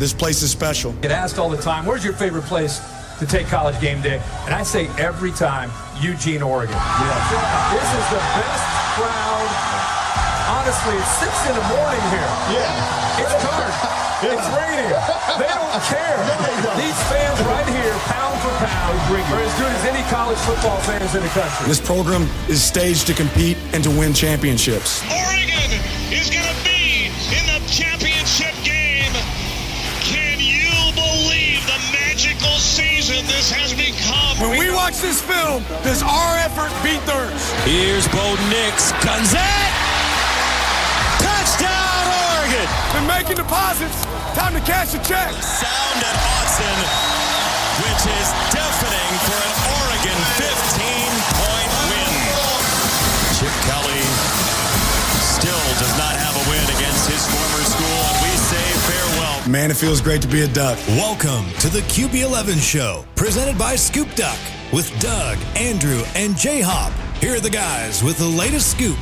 This place is special. Get asked all the time, where's your favorite place to take college game day? And I say every time, Eugene, Oregon. Yeah. This is the best crowd. Honestly, it's six in the morning here. Yeah. It's dark. Yeah. It's raining. They don't care. No, These fans right here, pound for pound, are as good as any college football fans in the country. This program is staged to compete and to win championships. Oregon season this has become? When we watch this film, does our effort beat theirs? Here's Bo Nix. Guns it! Touchdown, Oregon! Been making deposits. Time to cash a check. Sound at Austin, which is deafening for an Man, it feels great to be a Duck. Welcome to the QB11 Show, presented by Scoop Duck, with Doug, Andrew, and J Hop. Here are the guys with the latest scoop.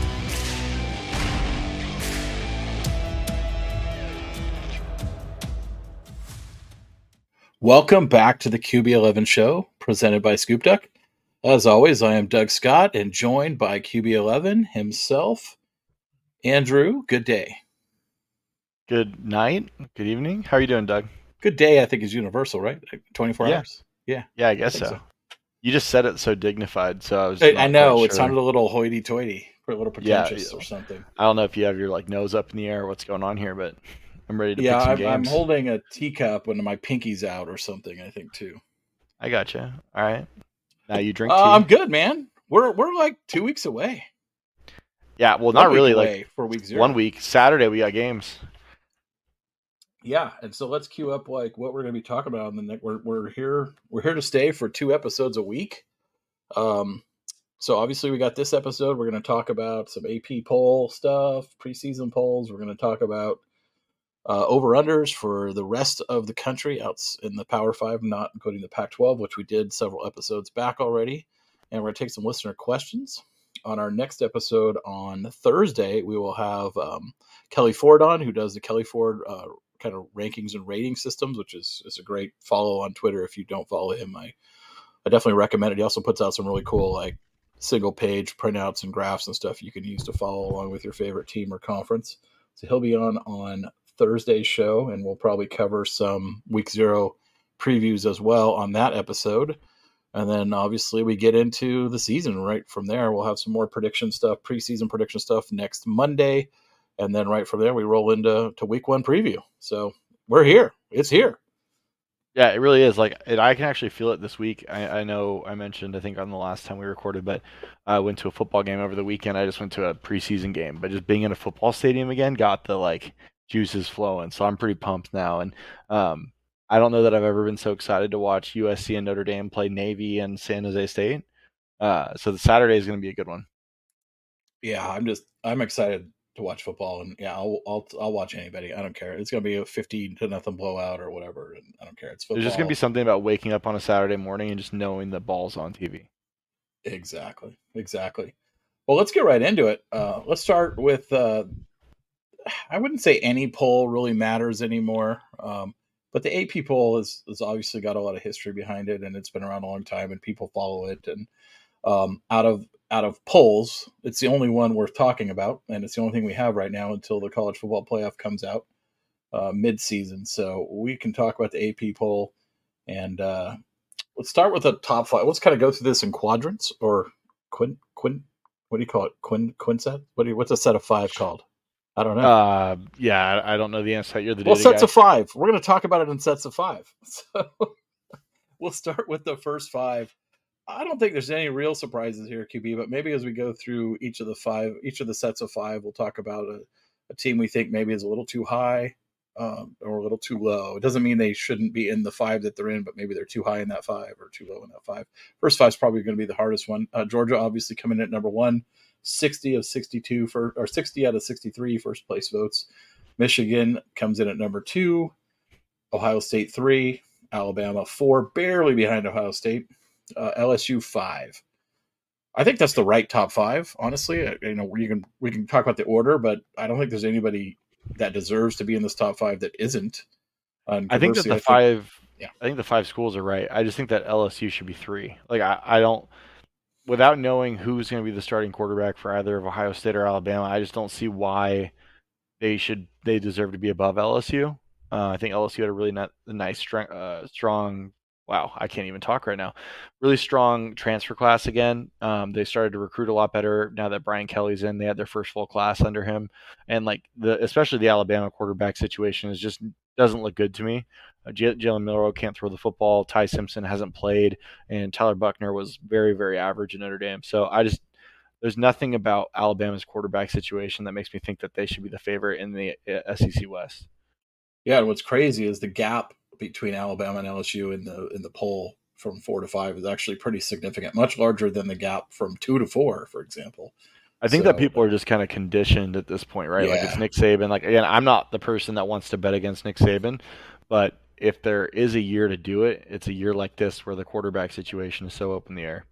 Welcome back to the QB11 show presented by Scoop Duck. As always, I am Doug Scott and joined by QB11 himself, Andrew. Good day. Good night. Good evening. How are you doing, Doug? Good day, I think, is universal, right? 24 Yeah. hours. Yeah. Yeah, I guess think so. so. You just said it so dignified, so I was. I, I know quite it sure. sounded a little hoity toity, or a little pretentious yeah. or something. I don't know if you have your like nose up in the air, or what's going on here, but I'm ready to Yeah, pick some I'm. I'm holding a teacup when my pinky's out or something, I think, too. I gotcha. All right. Now you drink Uh. I'm good, man. We're, we're like two weeks away. yeah, well, One not really. Like for week zero. one week. Saturday we got games. Yeah, and so let's queue up like what we're going to be talking about the next. We're we're here we're here to stay for two episodes a week. Um, so obviously we got this episode. We're going to talk about some AP poll stuff, preseason polls. We're going to talk about uh, over unders for the rest of the country out in the Power Five, not including the Pac-12, which we did several episodes back already. And we're going to take some listener questions. On our next episode on Thursday, we will have um, Kelly Ford on, who does the Kelly Ford uh, kind of rankings and rating systems, which is is a great follow on Twitter. If you don't follow him, I I definitely recommend it. He also puts out some really cool like single page printouts and graphs and stuff you can use to follow along with your favorite team or conference. So he'll be on on Thursday's show, and we'll probably cover some week zero previews as well on that episode. And then obviously we get into the season right from there. We'll have some more prediction stuff, preseason prediction stuff next Monday. And then right from there we roll into to week one preview. So we're here. It's here. Yeah, it really is. Like, and I can actually feel it this week. I, I know I mentioned, I think on the last time we recorded, but I went to a football game over the weekend. I just went to a preseason game, but just being in a football stadium again got the like juices flowing. So I'm pretty pumped now. And um, I don't know that I've ever been so excited to watch USC and Notre Dame play Navy and San Jose State. Uh, so the Saturday is going to be a good one. Yeah, I'm just I'm excited to watch football and yeah, I'll I'll I'll watch anybody. I don't care. It's gonna be a fifteen to nothing blowout or whatever, and I don't care. It's football. There's just going to be something about waking up on a Saturday morning and just knowing the ball's on TV. Exactly. Exactly. Well, let's get right into it. Uh, let's start with. Uh, I wouldn't say any poll really matters anymore, um, but the AP poll has, has obviously got a lot of history behind it, and it's been around a long time, and people follow it. And um, out of out of polls, it's the only one worth talking about, and it's the only thing we have right now until the college football playoff comes out uh, mid season. So we can talk about the AP poll, and uh, let's start with the top five. Let's kind of go through this in quadrants or quin quin. What do you call it? Quin quinset? What do you, what's a set of five called? I don't know. Uh, yeah, I- I don't know the answer. You're the well, sets guy. of five. We're going to talk about it in sets of five. So we'll start with the first five. I don't think there's any real surprises here, QB, but maybe as we go through each of the five, each of the sets of five, we'll talk about a, a team we think maybe is a little too high um, or a little too low. It doesn't mean they shouldn't be in the five that they're in, but maybe they're too high in that five or too low in that five. First five is probably going to be the hardest one. Uh, Georgia obviously coming in at number one, 60 of 62 for, or 60 out of 63 first place votes. Michigan comes in at number two, Ohio State three, Alabama four, barely behind Ohio State, uh, LSU five. I think that's the right top five. Honestly, you know, you can we can talk about the order, but I don't think there's anybody that deserves to be in this top five that isn't. I think that the conversely, five. yeah. I think the five schools are right. I just think that LSU should be three. Like I, I don't, without knowing who's going to be the starting quarterback for either of Ohio State or Alabama, I just don't see why they should they deserve to be above LSU. Uh, I think LSU had a really not, a nice, strong, uh, strong. Wow, I can't even talk right now. Really strong transfer class again. Um, they started to recruit a lot better now that Brian Kelly's in. They had their first full class under him, and like the especially the Alabama quarterback situation is just doesn't look good to me. Uh, J- Jalen Milroe can't throw the football. Ty Simpson hasn't played, and Tyler Buchner was very very average in Notre Dame. So I just there's nothing about Alabama's quarterback situation that makes me think that they should be the favorite in the uh, SEC West. Yeah, and what's crazy is the gap between Alabama and LSU in the in the poll from four to five is actually pretty significant, much larger than the gap from two to four, for example. I think that people uh, are just kind of conditioned at this point, right? Like it's Nick Saban. Like again, I'm not the person that wants to bet against Nick Saban, but if there is a year to do it, it's a year like this where the quarterback situation is so up in the air.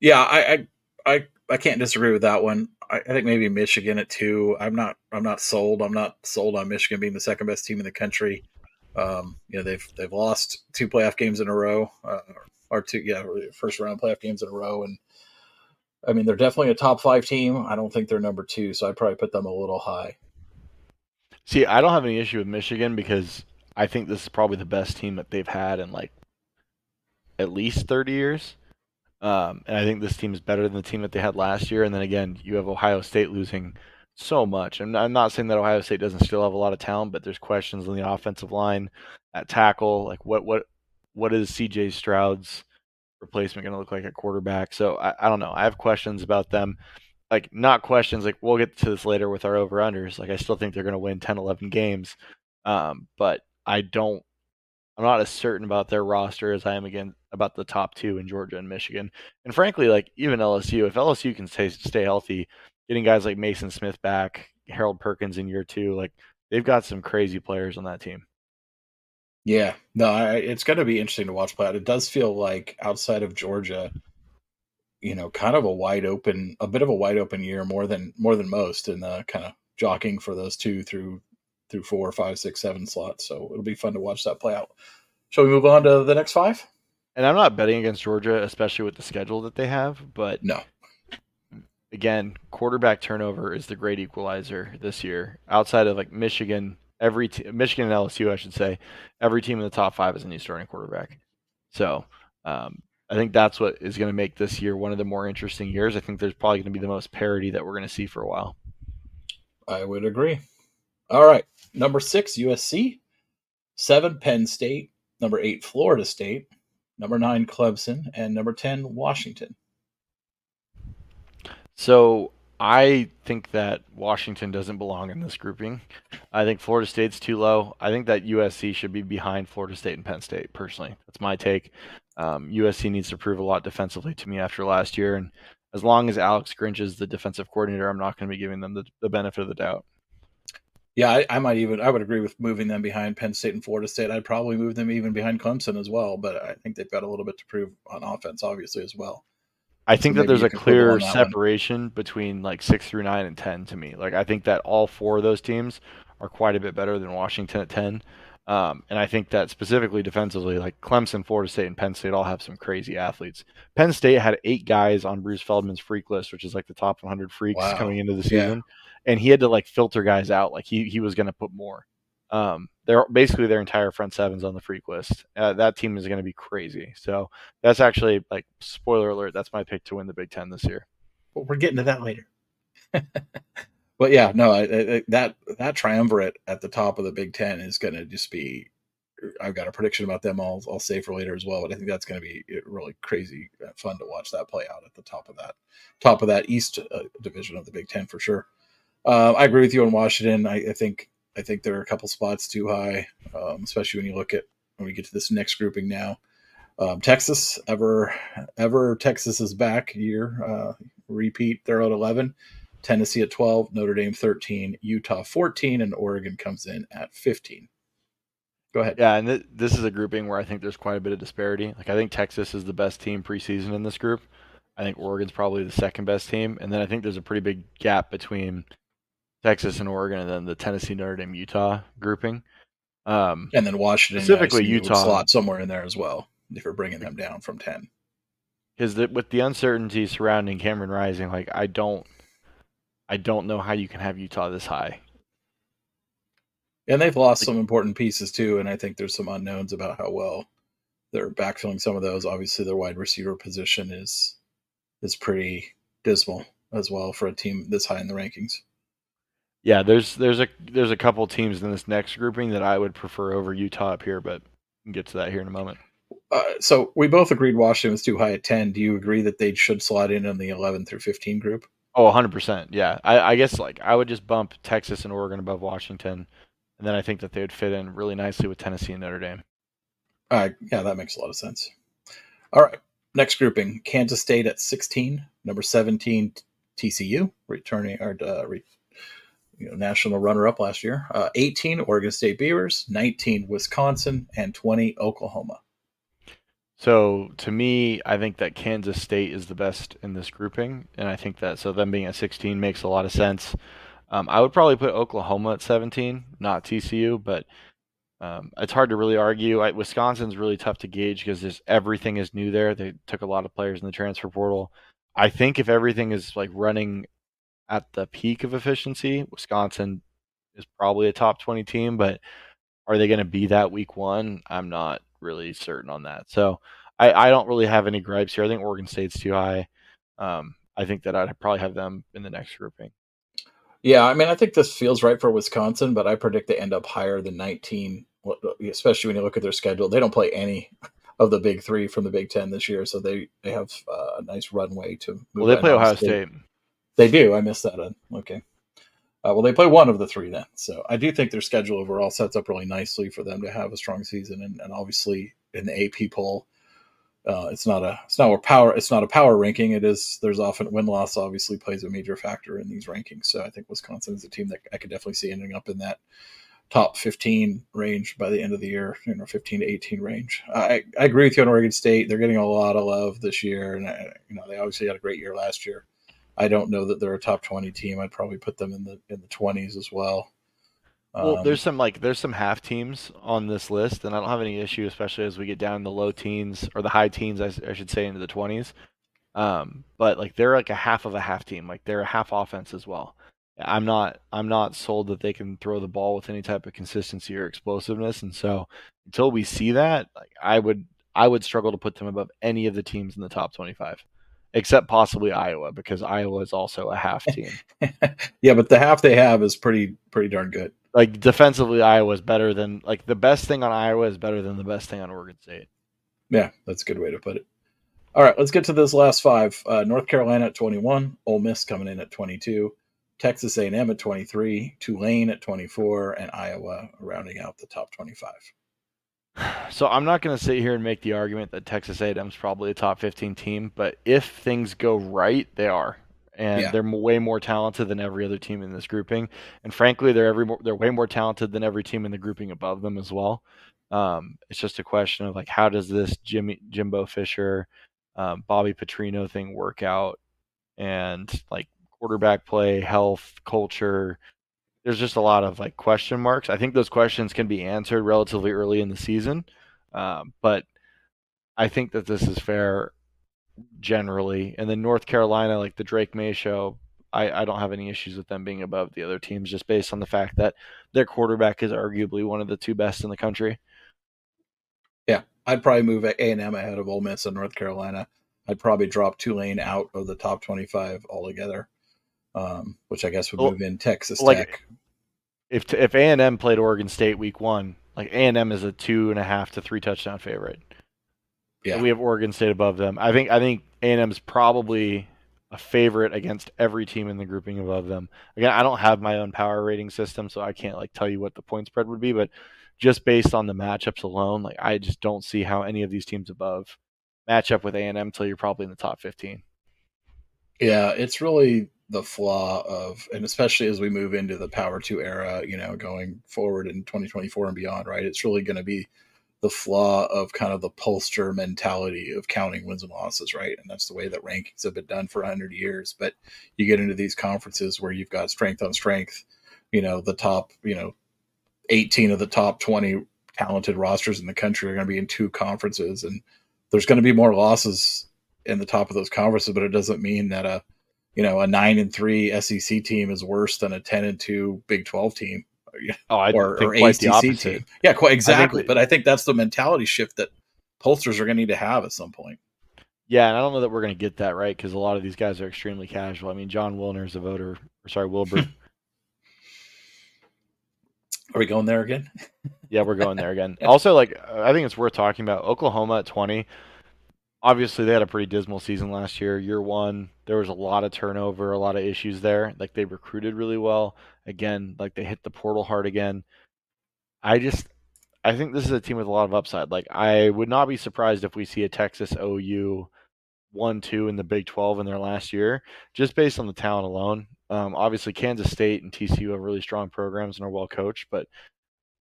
Yeah, I I I, I can't disagree with that one. I, I think maybe Michigan at two. I'm not I'm not sold. I'm not sold on Michigan being the second best team in the country. Um, you know they've they've lost two playoff games in a row, uh, or two yeah first round playoff games in a row, and I mean they're definitely a top five team. I don't think they're number two, so I'd probably put them a little high. See, I don't have any issue with Michigan because I think this is probably the best team that they've had in like at least 30 years. Um, and I think this team is better than the team that they had last year. And then again, you have Ohio State losing so much. And I'm not saying that Ohio State doesn't still have a lot of talent, but there's questions on the offensive line at tackle. Like what what what is CJ Stroud's replacement going to look like at quarterback? So I, I don't know. I have questions about them. Like not questions like we'll get to this later with our over unders. Like I still think they're going to win 10, 11 games. Um, but I don't I'm not as certain about their roster as I am again about the top two in Georgia and Michigan. And frankly, like even LSU, if LSU can stay stay healthy, getting guys like Maason Smith back, Harold Perkins in year two, like they've got some crazy players on that team. Yeah, no, I, it's going to be interesting to watch play out. It does feel like outside of Georgia, you know, kind of a wide open, a bit of a wide open year more than more than most, in the kind of jockeying for those two through through four, five, six, seven slots. So it'll be fun to watch that play out. Shall we move on to the next five? And I'm not betting against Georgia, especially with the schedule that they have, but No. Again, quarterback turnover is the great equalizer this year. Outside of like Michigan, every t- Michigan and LSU, I should say, every team in the top five is a new starting quarterback. So um, I think that's what is going to make this year one of the more interesting years. I think there's probably going to be the most parity that we're going to see for a while. I would agree. All right. Number six, USC. Seven, Penn State. Number eight, Florida State. Number nine, Clemson. And number 10, Washington. So I think that Washington doesn't belong in this grouping. I think Florida State's too low. I think that USC should be behind Florida State and Penn State. Personally, that's my take. Um, USC needs to prove a lot defensively to me after last year, and as long as Alex Grinch is the defensive coordinator, I'm not going to be giving them the, the benefit of the doubt. Yeah, I, I might even I would agree with moving them behind Penn State and Florida State. I'd probably move them even behind Clemson as well, but I think they've got a little bit to prove on offense, obviously as well. I think So that there's a clear on that one. separation between like six through nine and ten to me. Like I think that all four of those teams are quite a bit better than Washington at ten. Um, and I think that specifically defensively, like Clemson, Florida State, and Penn State all have some crazy athletes. Penn State had eight guys on Bruce Feldman's freak list, which is like the top 100 freaks Wow. coming into the Yeah. season, and he had to like filter guys out. Like he he was going to put more. Um, they're basically their entire front sevens on the freak list. Uh, that team is going to be crazy. So that's actually like spoiler alert. That's my pick to win the Big Ten this year. But we're getting to that later. but yeah, no, I, I, that that triumvirate at the top of the Big Ten is going to just be. I've got a prediction about them. I'll I'll save for later as well. But I think that's going to be really crazy uh, fun to watch that play out at the top of that top of that East uh, division of the Big Ten for sure. Uh, I agree with you on Washington. I, I think I think there are a couple spots too high, um, especially when you look at when we get to this next grouping now. Um, Texas, ever ever Texas is back year uh, repeat. They're at eleven. Tennessee at twelve. Notre Dame thirteen. Utah fourteen, and Oregon comes in at fifteen. Go ahead. Yeah, and th- this is a grouping where I think there's quite a bit of disparity. Like I think Texas is the best team preseason in this group. I think Oregon's probably the second best team, and then I think there's a pretty big gap between Texas and Oregon, and then the Tennessee, Notre Dame, Utah grouping. Um, and then Washington Specifically, would Utah. slot somewhere in there as well if you're bringing them down from ten. because with the uncertainty surrounding Cameron Rising, like I don't, I don't know how you can have Utah this high. And they've lost some important pieces too, and I think there's some unknowns about how well they're backfilling some of those. Obviously, their wide receiver position is is pretty dismal as well for a team this high in the rankings. Yeah, there's there's a there's a couple teams in this next grouping that I would prefer over Utah up here, but we can get to that here in a moment. Uh, so we both agreed Washington was too high at ten. Do you agree that they should slot in in the eleven through fifteen group? Oh, 100%. Yeah. I, I guess like I would just bump Texas and Oregon above Washington, and then I think that they would fit in really nicely with Tennessee and Notre Dame. Uh, yeah, that makes a lot of sense. All right, next grouping: Kansas State at sixteen, number seventeen TCU, returning or uh, re, you know national runner-up last year. Uh, Eighteen Oregon State Beavers, nineteen Wisconsin, and twenty Oklahoma. So to me, I think that Kansas State is the best in this grouping, and I think that so them being at 16 makes a lot of sense. Um, I would probably put Oklahoma at 17, not TCU, but um, it's hard to really argue. I, Wisconsin's really tough to gauge because everything is new there. They took a lot of players in the transfer portal. I think if everything is like running at the peak of efficiency, Wisconsin is probably a top 20 team, but are they going to be that week one? I'm not really certain on that. So I, I don't really have any gripes here. I think Oregon State's too high. Um, I think that I'd probably have them in the next grouping. Yeah, I mean, I think this feels right for Wisconsin, but I predict they end up higher than 19, especially when you look at their schedule. They don't play any of the big three from the Big Ten this year, so they, they have uh, a nice runway to move. Well, they play Ohio Ohio State. They do. I missed that. Okay. Uh, well, they play one of the three then. So I do think their schedule overall sets up really nicely for them to have a strong season. And, and obviously in the AP poll, uh, it's not a it's not a power it's not a power ranking. It is there's often win loss obviously plays a major factor in these rankings. So I think Wisconsin is a team that I could definitely see ending up in that top 15 range by the end of the year, you know, 15 to 18 range. I, I agree with you on Oregon State. They're getting a lot of love this year, and you know they obviously had a great year last year. I don't know that they're a top 20 team. I'd probably put them in the in the 20s as well. Well, Um, there's some like there's some half teams on this list, and I don't have any issue, especially as we get down the low teens or the high teens, I should say, into the twenties. Um, but like they're like a half of a half team, like they're a half offense as well. I'm not I'm not sold that they can throw the ball with any type of consistency or explosiveness, and so until we see that, like I would I would struggle to put them above any of the teams in the top 25, except possibly Iowa because Iowa is also a half team. yeah, but the half they have is pretty pretty darn good. like defensively Iowa is better than like the best thing on Iowa is better than the best thing on Oregon State. Yeah, that's a good way to put it. All right, let's get to this last five. Uh, North Carolina at 21, Ole Miss coming in at 22, Texas A&M at 23, Tulane at 24, and Iowa rounding out the top 25. So I'm not going to sit here and make the argument that Texas A&M is probably a top 15 team, but if things go right, they are. And Yeah. they're way more talented than every other team in this grouping. And frankly, they're every they're way more talented than every team in the grouping above them as well. Um, it's just a question of like how does this Jimmy Jimbo Fisher, um, Bobby Petrino thing work out, and like quarterback play, health, culture. There's just a lot of like question marks. I think those questions can be answered relatively early in the season, um, but I think that this is fair generally. And then North Carolina, like the Drake Maye show, I, I don't have any issues with them being above the other teams just based on the fact that their quarterback is arguably one of the two best in the country. Yeah, I'd probably move A&M ahead of Ole Miss and North Carolina. I'd probably drop Tulane out of the top 25 altogether, um, which I guess would Well, move in Texas like- Tech. If if A and M played Oregon State week one, like A and M is a two and a half to three touchdown favorite. Yeah. And we have Oregon State above them. I think I think A and M is probably a favorite against every team in the grouping above them. Again, I don't have my own power rating system, so I can't like tell you what the point spread would be, but just based on the matchups alone, like I just don't see how any of these teams above match up with A and M until you're probably in the top fifteen. Yeah, it's really the flaw of, and especially as we move into the Power Two era, you know, going forward in 2024 and beyond, right? It's really going to be the flaw of kind of the pollster mentality of counting wins and losses, right? And that's the way that rankings have been done for 100 years. But you get into these conferences where you've got strength on strength, you know, the top, you know, 18 of the top 20 talented rosters in the country are going to be in two conferences, and there's going to be more losses in the top of those conferences, but it doesn't mean that a you know a nine and three SEC team is worse than a 10 and two Big 12 team. Oh, I or, think or ACC team. Yeah, quite exactly. we- but I think that's the mentality shift that pollsters are going to need to have at some point. Yeah, and I don't know that we're going to get that right because a lot of these guys are extremely casual. I mean, John Wilner's a voter, or sorry, Wilbur. Are we going there again? yeah, we're going there again. Also, like I think it's worth talking about Oklahoma at 20. Obviously, they had a pretty dismal season last year. Year one, there was a lot of turnover, a lot of issues there. Like they recruited really well. Again, like they hit the portal hard again. I just, I think this is a team with a lot of upside. Like I would not be surprised if we see a Texas OU one two in the Big 12 in their last year, just based on the talent alone. Um, obviously, Kansas State and TCU have really strong programs and are well coached, but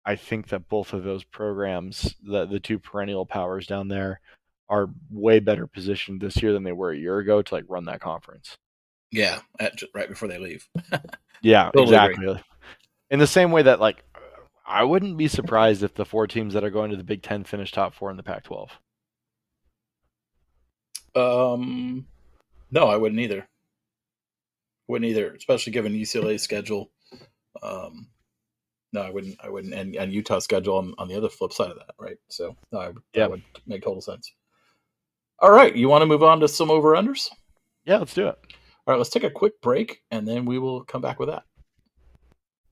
I think that both of those programs, the the two perennial powers down there, are way better positioned this year than they were a year ago to like run that conference. Yeah, at, right before they leave. Yeah, Totally agree. exactly. In the same way that like I wouldn't be surprised if the four teams that are going to the Big Ten finish top four in the Pac-12. Um, no, I wouldn't either. Wouldn't either, especially given UCLA's schedule. Um, no, I wouldn't. I wouldn't, and, and Utah's schedule on, on the other flip side of that, right? So, no, I, Yeah. that would make total sense. All right, you want to move on to some over unders? Yeah, let's do it. All right, let's take a quick break, and then we will come back with that.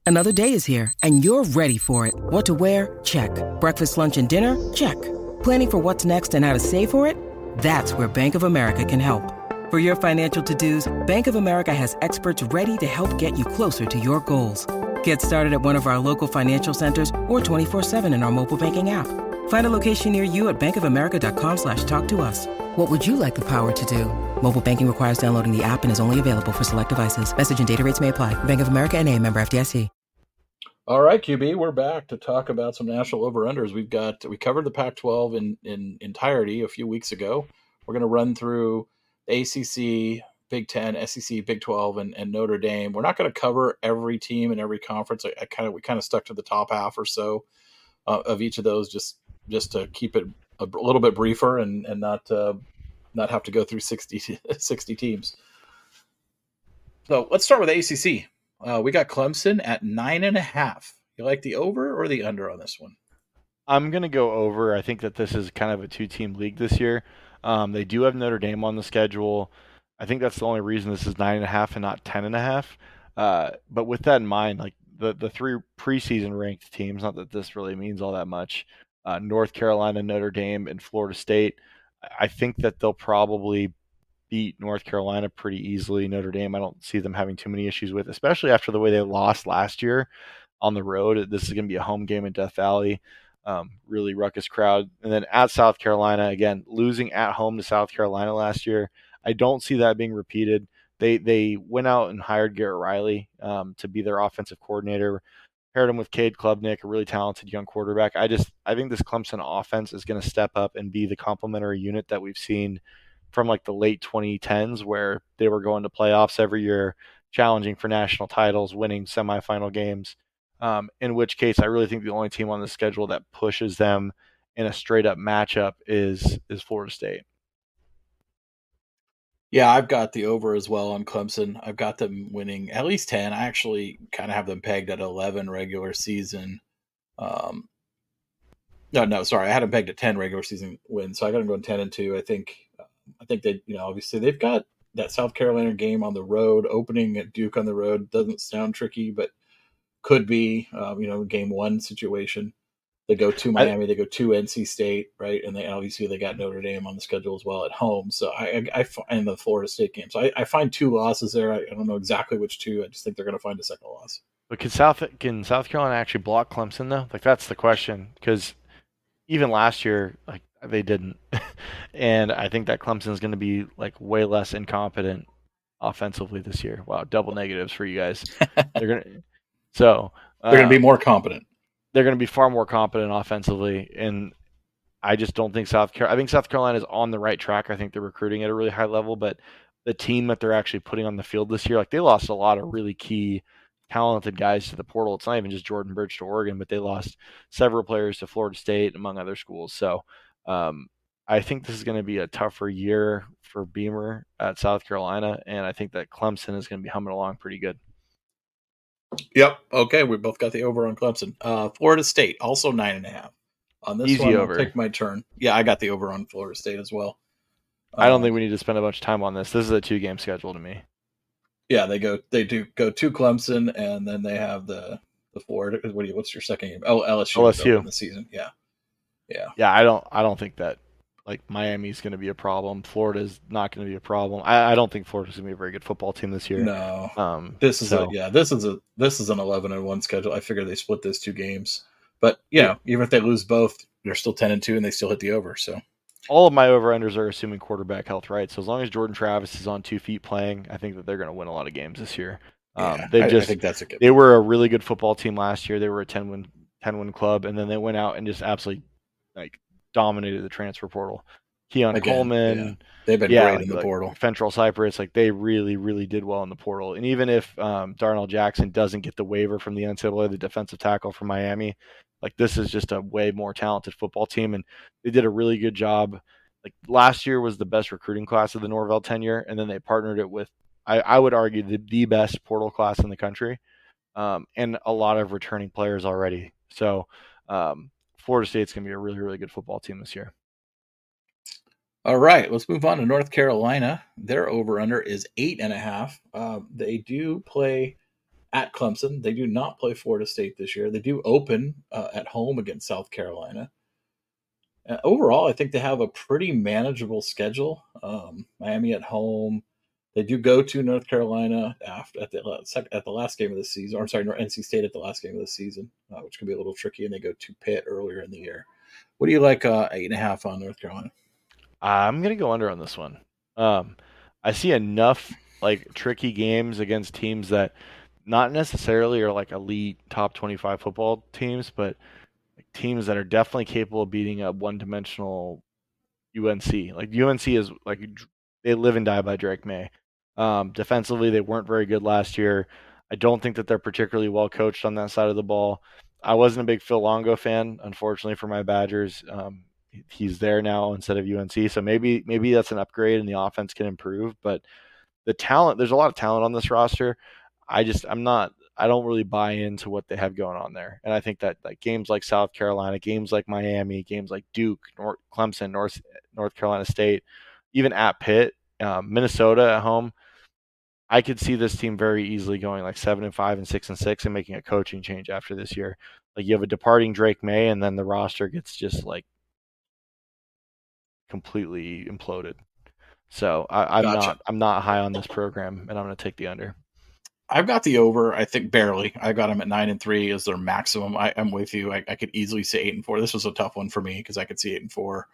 Another day is here, and you're ready for it. What to wear? Check. Breakfast, lunch, and dinner? Check. Planning for what's next and how to save for it? That's where Bank of America can help. For your financial to-dos, Bank of America has experts ready to help get you closer to your goals. Get started at one of our local financial centers or 24-7 in our mobile banking app. Find a location near you at bankofamerica.com slash talk to us. What would you like the power to do? Mobile banking requires downloading the app and is only available for select devices. Message and data rates may apply. Bank of America and a member FDIC. All right, QB, we're back to talk about some national over unders. We've got we covered the Pac-12 in in entirety a few weeks ago. We're going to run through ACC, Big Ten, SEC, Big 12, and, and Notre Dame. We're not going to cover every team in every conference. I, I kind of we kind of stuck to the top half or so uh, of each of those, just just to keep it a little bit briefer and and not uh, not have to go through 60, 60 teams. So let's start with ACC. Uh, we got Clemson at nine and a half. You like the over or the under on this one? I'm gonna go over. I think that this is kind of a two-team league this year. Um, they do have Notre Dame on the schedule. I think that's the only reason this is nine and a half and not ten and a half. Uh, but with that in mind, like the the three preseason ranked teams, not that this really means all that much. Uh, North Carolina, Notre Dame, and Florida State. I think that they'll probably beat North Carolina pretty easily. Notre Dame, I don't see them having too many issues with, especially after the way they lost last year on the road. This is going to be a home game in Death Valley um, really ruckus crowd. And then at South Carolina, again, losing at home to South Carolina last year, I don't see that being repeated. They they went out and hired Garrett Riley um, to be their offensive coordinator, paired him with Cade Klubnik, a really talented young quarterback. I just I think this Clemson offense is going to step up and be the complementary unit that we've seen from like the late 2010s, where they were going to playoffs every year, challenging for national titles, winning semifinal games. Um, in which case, I really think the only team on the schedule that pushes them in a straight up matchup is is Florida State. Yeah, I've got the over as well on Clemson. I've got them winning at least 10. I actually kind of have them pegged at 11 regular season. Um, no, no, sorry. I had them pegged at 10 regular season wins. So I got them going 10 and 2. I think, I think they, you know, obviously they've got that South Carolina game on the road, opening at Duke on the road. Doesn't sound tricky, but could be, um, you know, game one situation. They go to Miami, they go to NC State, right? And they obviously they got Notre Dame on the schedule as well at home. So I, I, I and the Florida State game. So I, I find two losses there. I, I don't know exactly which two. I just think they're going to find a second loss. But can South can South Carolina actually block Clemson though? Like that's the question because even last year, like they didn't, and I think that Clemson is going to be like way less incompetent offensively this year. Wow, double negatives for you guys. they're gonna so They're going to be um, more competent. They're going to be far more competent offensively, and I just don't think South Carolina. I think South Carolina is on the right track. I think they're recruiting at a really high level, but the team that they're actually putting on the field this year, like they lost a lot of really key talented guys to the portal. It's not even just Jordan Burch to Oregon, but they lost several players to Florida State, among other schools. So um, I think this is going to be a tougher year for Beamer at South Carolina, and I think that Clemson is going to be humming along pretty good. Yep. Okay, we both got the over on Clemson. Uh, Florida State also nine and a half. On this Easy one, over. I'll take my turn. Yeah, I got the over on Florida State as well. I don't Um, think we need to spend a bunch of time on this. This is a two game schedule to me. Yeah, they go. They do go to Clemson, and then they have the the Florida. What do you? What's your second game? Oh, LSU. LSU. in the season. Yeah, yeah. Yeah, I don't I don't think that like Miami's going to be a problem. Florida's not going to be a problem. I, I don't think Florida's going to be a very good football team this year. No, Um, this is so- a yeah. This is a this is an eleven and one schedule. I figure they split those two games, but yeah, even if they lose both, they're still ten and two, and they still hit the over. So all of my over-unders are assuming quarterback health, right? So as long as Jordan Travis is on two feet playing, I think that they're going to win a lot of games this year. Um, yeah, they I, I just think that's a good. they were a really good football team last year. They were a 10 win 10 win club, and then they went out and just absolutely like dominated the transfer portal. Keon Again, Coleman, They've been yeah, great like, in the like portal. Fentrell Cypress, like they really, really did well in the portal. And even if um, Darrell Jackson doesn't get the waiver from the NCAA, the defensive tackle from Miami, like this is just a way more talented football team, and they did a really good job. Like last year was the best recruiting class of the Norvell tenure, and then they partnered it with, I, I would argue, the, the best portal class in the country, um, and a lot of returning players already. So um, Florida State's gonna be a really, really good football team this year. All right, let's move on to North Carolina. Their over under is eight and a half. Uh, they do play at Clemson. They do not play Florida State this year. They do open uh, at home against South Carolina. Uh, overall, I think they have a pretty manageable schedule. Um, Miami at home. They do go to North Carolina after at the at the last game of the season. Or I'm sorry, NC State at the last game of the season, uh, which can be a little tricky. And they go to Pitt earlier in the year. What do you like? Uh, eight and a half on North Carolina. I'm gonna go under on this one. Um, I see enough like tricky games against teams that not necessarily are like elite top 25 football teams, but like teams that are definitely capable of beating a one-dimensional UNC. Like UNC is like they live and die by Drake Maye. Um, defensively, they weren't very good last year. I don't think that they're particularly well coached on that side of the ball. I wasn't a big Phil Longo fan, unfortunately for my Badgers. Um, he's there now instead of UNC. So maybe maybe that's an upgrade and the offense can improve. But the talent, there's a lot of talent on this roster. I just I'm not I don't really buy into what they have going on there. And I think that like games like South Carolina, games like Miami, games like Duke, North, Clemson, North North Carolina State, even at Pitt, um, Minnesota at home. I could see this team very easily going like seven and five and six and six and making a coaching change after this year. Like you have a departing Drake Maye, and then the roster gets just like completely imploded. So I, I'm Gotcha. not I'm not high on this program, and I'm going to take the under. I've got the over. I think barely. I got them at nine and three as their maximum. I, I'm with you. I, I could easily say eight and four. This was a tough one for me because I could see eight and four.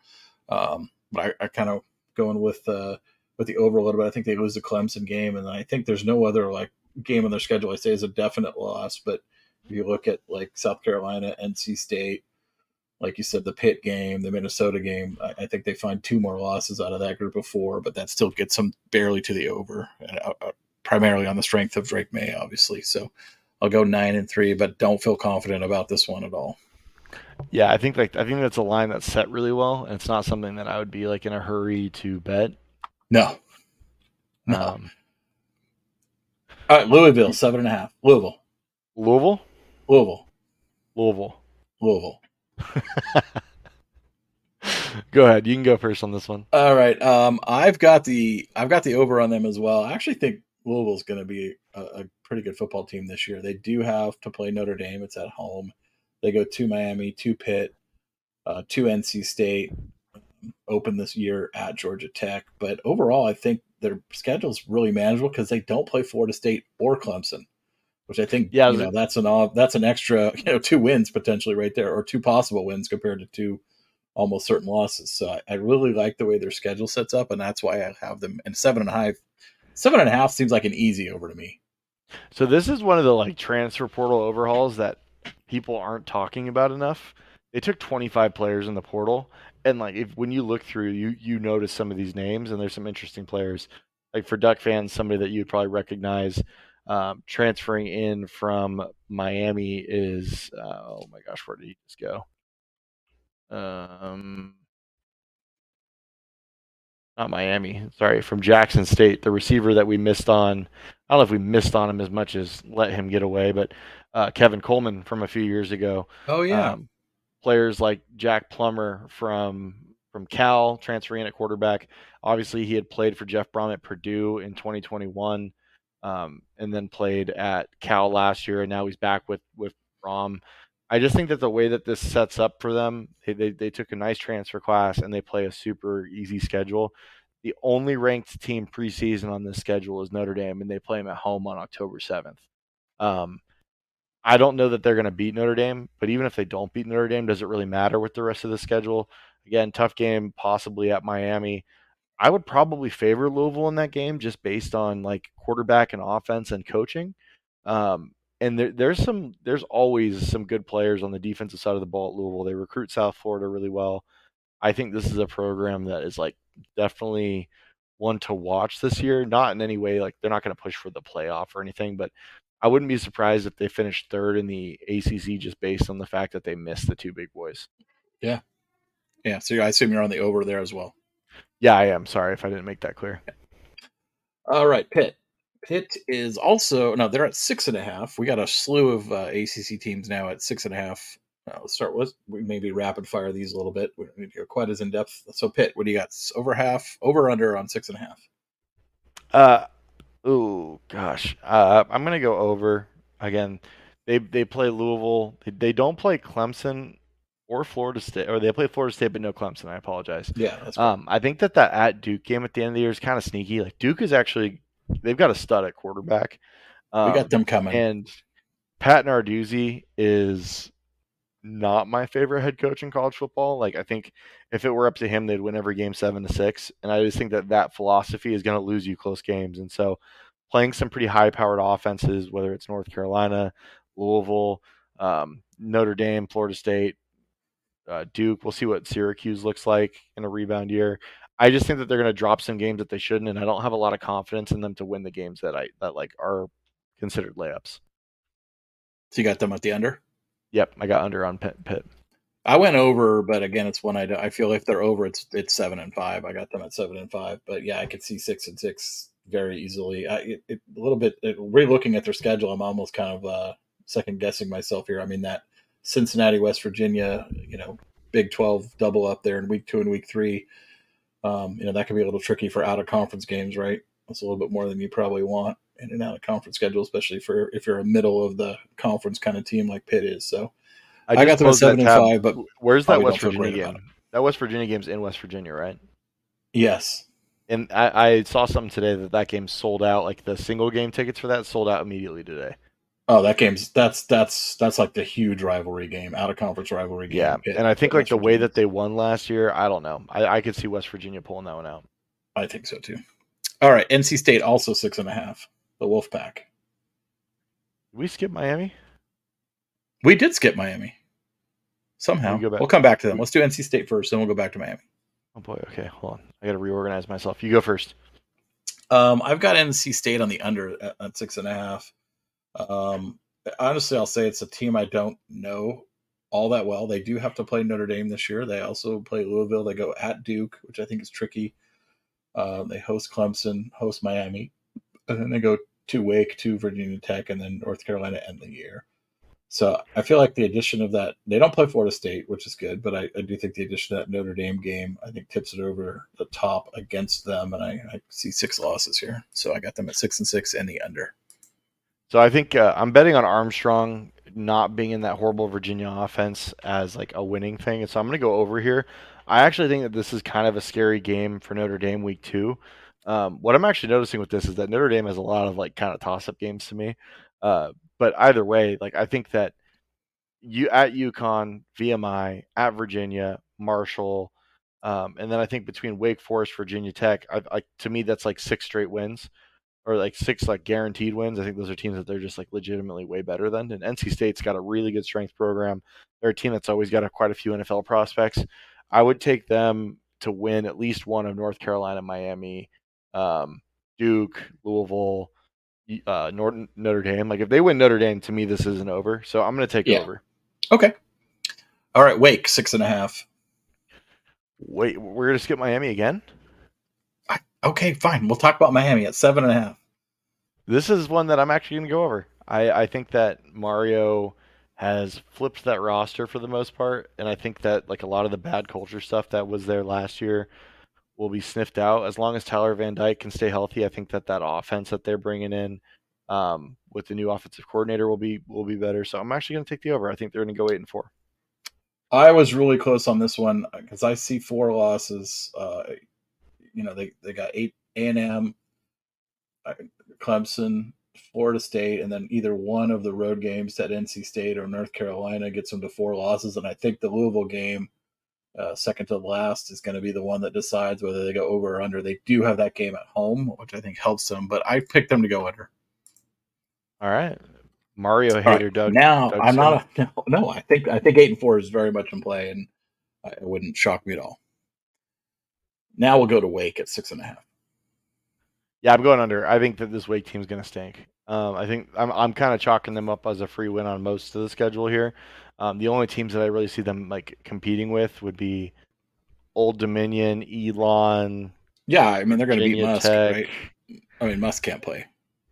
Um, but I, I kind of going with uh, with the over a little bit. I think they lose the Clemson game, and I think there's no other like game on their schedule. I say is a definite loss. But if you look at like South Carolina, NC State, like you said, the Pitt game, the Minnesota game, I, I think they find two more losses out of that group of four, but that still gets them barely to the over. Uh, uh, primarily on the strength of Drake Maye, obviously. So I'll go nine and three, but don't feel confident about this one at all. Yeah, I think like I think that's a line that's set really well, and it's not something that I would be like in a hurry to bet. No. No. Um, All right, Louisville, seven and a half. Louisville. Louisville, Louisville. Louisville. Louisville. go ahead. You can go first on this one. All right. Um, I've got the I've got the over on them as well. I actually think Louisville's going to be a, a pretty good football team this year. They do have to play Notre Dame. It's at home. They go to Miami, to Pitt, uh, to NC State. Open this year at Georgia Tech, but overall, I think their schedule is really manageable because they don't play Florida State or Clemson, which I think Yeah, you know that's an that's an extra you know two wins potentially right there or two possible wins compared to two almost certain losses. So I, I really like the way their schedule sets up, and that's why I have them. And seven and a half, seven and a half seems like an easy over to me. So this is one of the like transfer portal overhauls that people aren't talking about enough. They took 25 players in the portal, and like if when you look through, you you notice some of these names, and there's some interesting players. Like for Duck fans, somebody that you'd probably recognize, Um, transferring in from Miami is uh, oh my gosh, where did he just go? Um, not Miami. Sorry, from Jackson State, the receiver that we missed on. I don't know if we missed on him as much as let him get away, but uh, Kevin Coleman from a few years ago. Oh yeah. Um, players like Jack Plummer from from Cal transferring in at quarterback. Obviously, he had played for Jeff Brohm at Purdue in 2021, um, and then played at Cal last year, and now he's back with with Brohm. I just think that the way that this sets up for them, they, they, they took a nice transfer class and they play a super easy schedule. The only ranked team preseason on this schedule is Notre Dame, and they play them at home on October 7th. Um, I don't know that they're going to beat Notre Dame, but even if they don't beat Notre Dame, does it really matter with the rest of the schedule? Again, tough game, possibly at Miami. I would probably favor Louisville in that game just based on like quarterback and offense and coaching. Um, and there, there's some there's always some good players on the defensive side of the ball at Louisville. They recruit South Florida really well. I think this is a program that is like definitely one to watch this year. Not in any way like they're not going to push for the playoff or anything, but I wouldn't be surprised if they finished third in the ACC just based on the fact that they missed the two big boys. Yeah, yeah. So I assume you're on the over there as well. Yeah, I am. Sorry if I didn't make that clear. All right, Pitt. Pitt is also no, they're at six and a half. We got a slew of uh, ACC teams now at six and a half. Uh, let's start with we maybe rapid fire these a little bit. We don't need to go quite as in depth. So Pitt, what do you got? Over half, over under on six and a half. Uh, oh gosh, uh, I'm gonna go over again. They they play Louisville. They, they don't play Clemson or Florida State, or they play Florida State but no Clemson. I apologize. Yeah, um, I think that that at Duke game at the end of the year is kind of sneaky. Like Duke is actually they've got a stud at quarterback. Um, we got um, them coming. And Pat Narduzzi is not my favorite head coach in college football. Like I think if it were up to him, they'd win every game seven to six. And I just think that that philosophy is going to lose you close games. And so playing some pretty high-powered offenses, whether it's North Carolina, Louisville, um, Notre Dame, Florida State, uh, Duke. We'll see what Syracuse looks like in a rebound year. I just think that they're going to drop some games that they shouldn't, and I don't have a lot of confidence in them to win the games that I that like are considered layups. So you got them at the under? Yep, I got under on Pitt. Pitt. I went over, but again, it's one I I feel if they're over, it's it's seven and five. I got them at seven and five, but yeah, I could see six and six very easily. I, it, it, a little bit it, re-looking at their schedule, I'm almost kind of uh, second guessing myself here. I mean that Cincinnati, West Virginia, you know, Big Twelve double up there in week two and week three um, you know that could be a little tricky for out of conference games, right? That's a little bit more than you probably want in an out of conference schedule, especially for if you're a middle of the conference kind of team like Pitt is. So I, I got them at seven and five, but where's that West Virginia game? That West Virginia game's in West Virginia, right? Yes. And I, I saw something today that that game sold out. Like the single game tickets for that sold out immediately today. Oh, that game's that's that's that's like the huge rivalry game, out of conference rivalry game. Yeah, and I think like West the Virginia. way that they won last year, I don't know. I, I could see West Virginia pulling that one out. I think so too. All right, NC State also six and a half. The Wolfpack. We skip Miami. We did skip Miami. Somehow we we'll come back to them. Let's do NC State first, then we'll go back to Miami. Oh boy. Okay, hold on. I got to reorganize myself. You go first. Um, I've got NC State on the under at, at six and a half. Um, honestly, I'll say it's a team I don't know all that well. They do have to play Notre Dame this year. They also play Louisville. They go at Duke, which I think is tricky. Uh, they host Clemson, host Miami, and then they go to Wake, to Virginia Tech, and then North Carolina end the year. So I feel like the addition of that, they don't play Florida State, which is good, but I, I do think the addition of that Notre Dame game, I think tips it over the top against them. And I, I see six losses here. So I got them at six and six and the under. So I think uh, I'm betting on Armstrong not being in that horrible Virginia offense as like a winning thing. And so I'm going to go over here. I actually think that this is kind of a scary game for Notre Dame week two. Um, what I'm actually noticing with this is that Notre Dame has a lot of like kind of toss up games to me. Uh, but either way, like I think that you at UConn, VMI, at Virginia, Marshall, um, and then I think between Wake Forest, Virginia Tech, I, I, to me that's like six straight wins or like six like guaranteed wins. I think those are teams that they're just like legitimately way better than. And NC State's got a really good strength program. They're a team that's always got a, quite a few NFL prospects. I would take them to win at least one of North Carolina, Miami, um, Duke, Louisville, uh, Norton Notre Dame. Like if they win Notre Dame, to me this isn't over. So I'm going to take Yeah. over. Okay. All right, Wake six and a half. Wait, we're going to skip Miami again. Okay, fine. We'll talk about Miami at seven and a half. This is one that I'm actually going to go over. I, I think that Mario has flipped that roster for the most part, and I think that like a lot of the bad culture stuff that was there last year will be sniffed out as long as Tyler Van Dyke can stay healthy. I think that that offense that they're bringing in um, with the new offensive coordinator will be will be better. So I'm actually going to take the over. I think they're going to go eight and four. I was really close on this one because I see four losses. Uh, you know, they, they got eight A and M, uh, Clemson, Florida State, and then either one of the road games at NC State or North Carolina gets them to four losses. And I think the Louisville game, uh, second to last, is going to be the one that decides whether they go over or under. They do have that game at home, which I think helps them, but I picked them to go under. All right, Mario All hater right, Doug. Now Doug I'm not a, no, no. I think I think eight and four is very much in play, and it wouldn't shock me at all. Now we'll go to Wake at six and a half. Yeah, I'm going under. I think that this Wake team's going to stink. Um, I think I'm I'm kind of chalking them up as a free win on most of the schedule here. Um, the only teams that I really see them like competing with would be Old Dominion, Elon. Yeah, I mean they're going to beat Musk, Tech. right? I mean Musk can't play.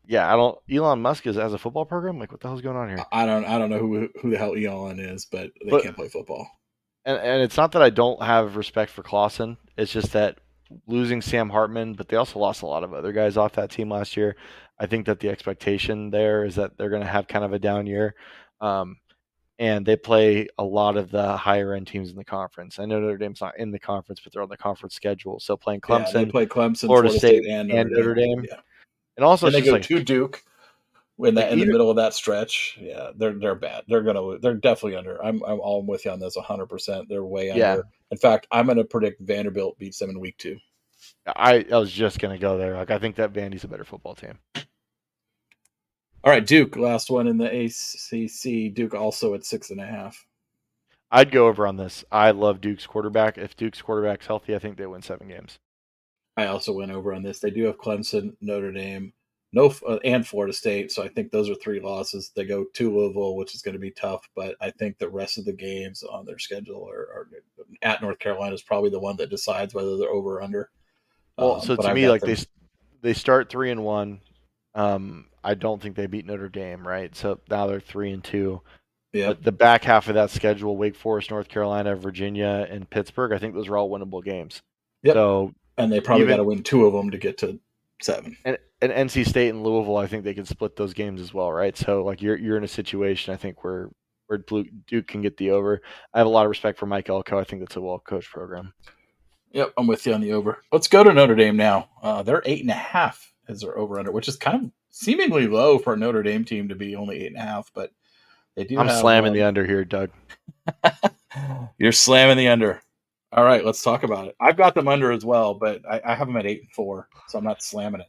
Yeah, I don't. Elon Musk is as a football program. Like, what the hell's going on here? I don't I don't know who who the hell Elon is, but they But- can't play football. And and it's not that I don't have respect for Clawson. It's just that losing Sam Hartman, but they also lost a lot of other guys off that team last year. I think that the expectation there is that they're going to have kind of a down year. Um, and they play a lot of the higher end teams in the conference. I know Notre Dame's not in the conference, but they're on the conference schedule. So playing Yeah, Clemson, they play Clemson, Florida Florida, State, State, and, and Notre Dame. Yeah, and also and they go like to Duke in that in the middle of that stretch. Yeah, they're they're bad. They're gonna they're definitely under. I'm I'm all with you on this 100. percent They're way under. Yeah. In fact, I'm going to predict Vanderbilt beats them in week two. I, I was just going to go there. Like I think that Vandy's a better football team. All right, Duke, last one in the ACC. Duke also at six and a half. I'd go over on this. I love Duke's quarterback. If Duke's quarterback's healthy, I think they win seven games. I also went over on this. They do have Clemson, Notre Dame, no, uh, and Florida State. So I think those are three losses. They go to Louisville, which is going to be tough. But I think the rest of the games on their schedule are, are at North Carolina is probably the one that decides whether they're over or under. Well, Um, so to me, like they they start three and one. Um, I don't think they beat Notre Dame, right? So now they're three and two. yeah, But the back half of that schedule: Wake Forest, North Carolina, Virginia, and Pittsburgh. I think those are all winnable games. Yep. So and they probably got to win two of them to get to seven. and, and NC State and Louisville, I think they can split those games as well, right? So like you're you're in a situation I think where where Duke can get the over. I have a lot of respect for Mike Elko. I think that's a well coached program. Yep, I'm with you on the over. Let's go to Notre Dame now. Uh, they're eight and a half as their over under, which is kind of seemingly low for a Notre Dame team to be only eight and a half, but they do. I'm have, slamming um, the under here, Doug. You're slamming the under. All right, let's talk about it. I've got them under as well, but I, I have them at eight and four, so I'm not slamming it.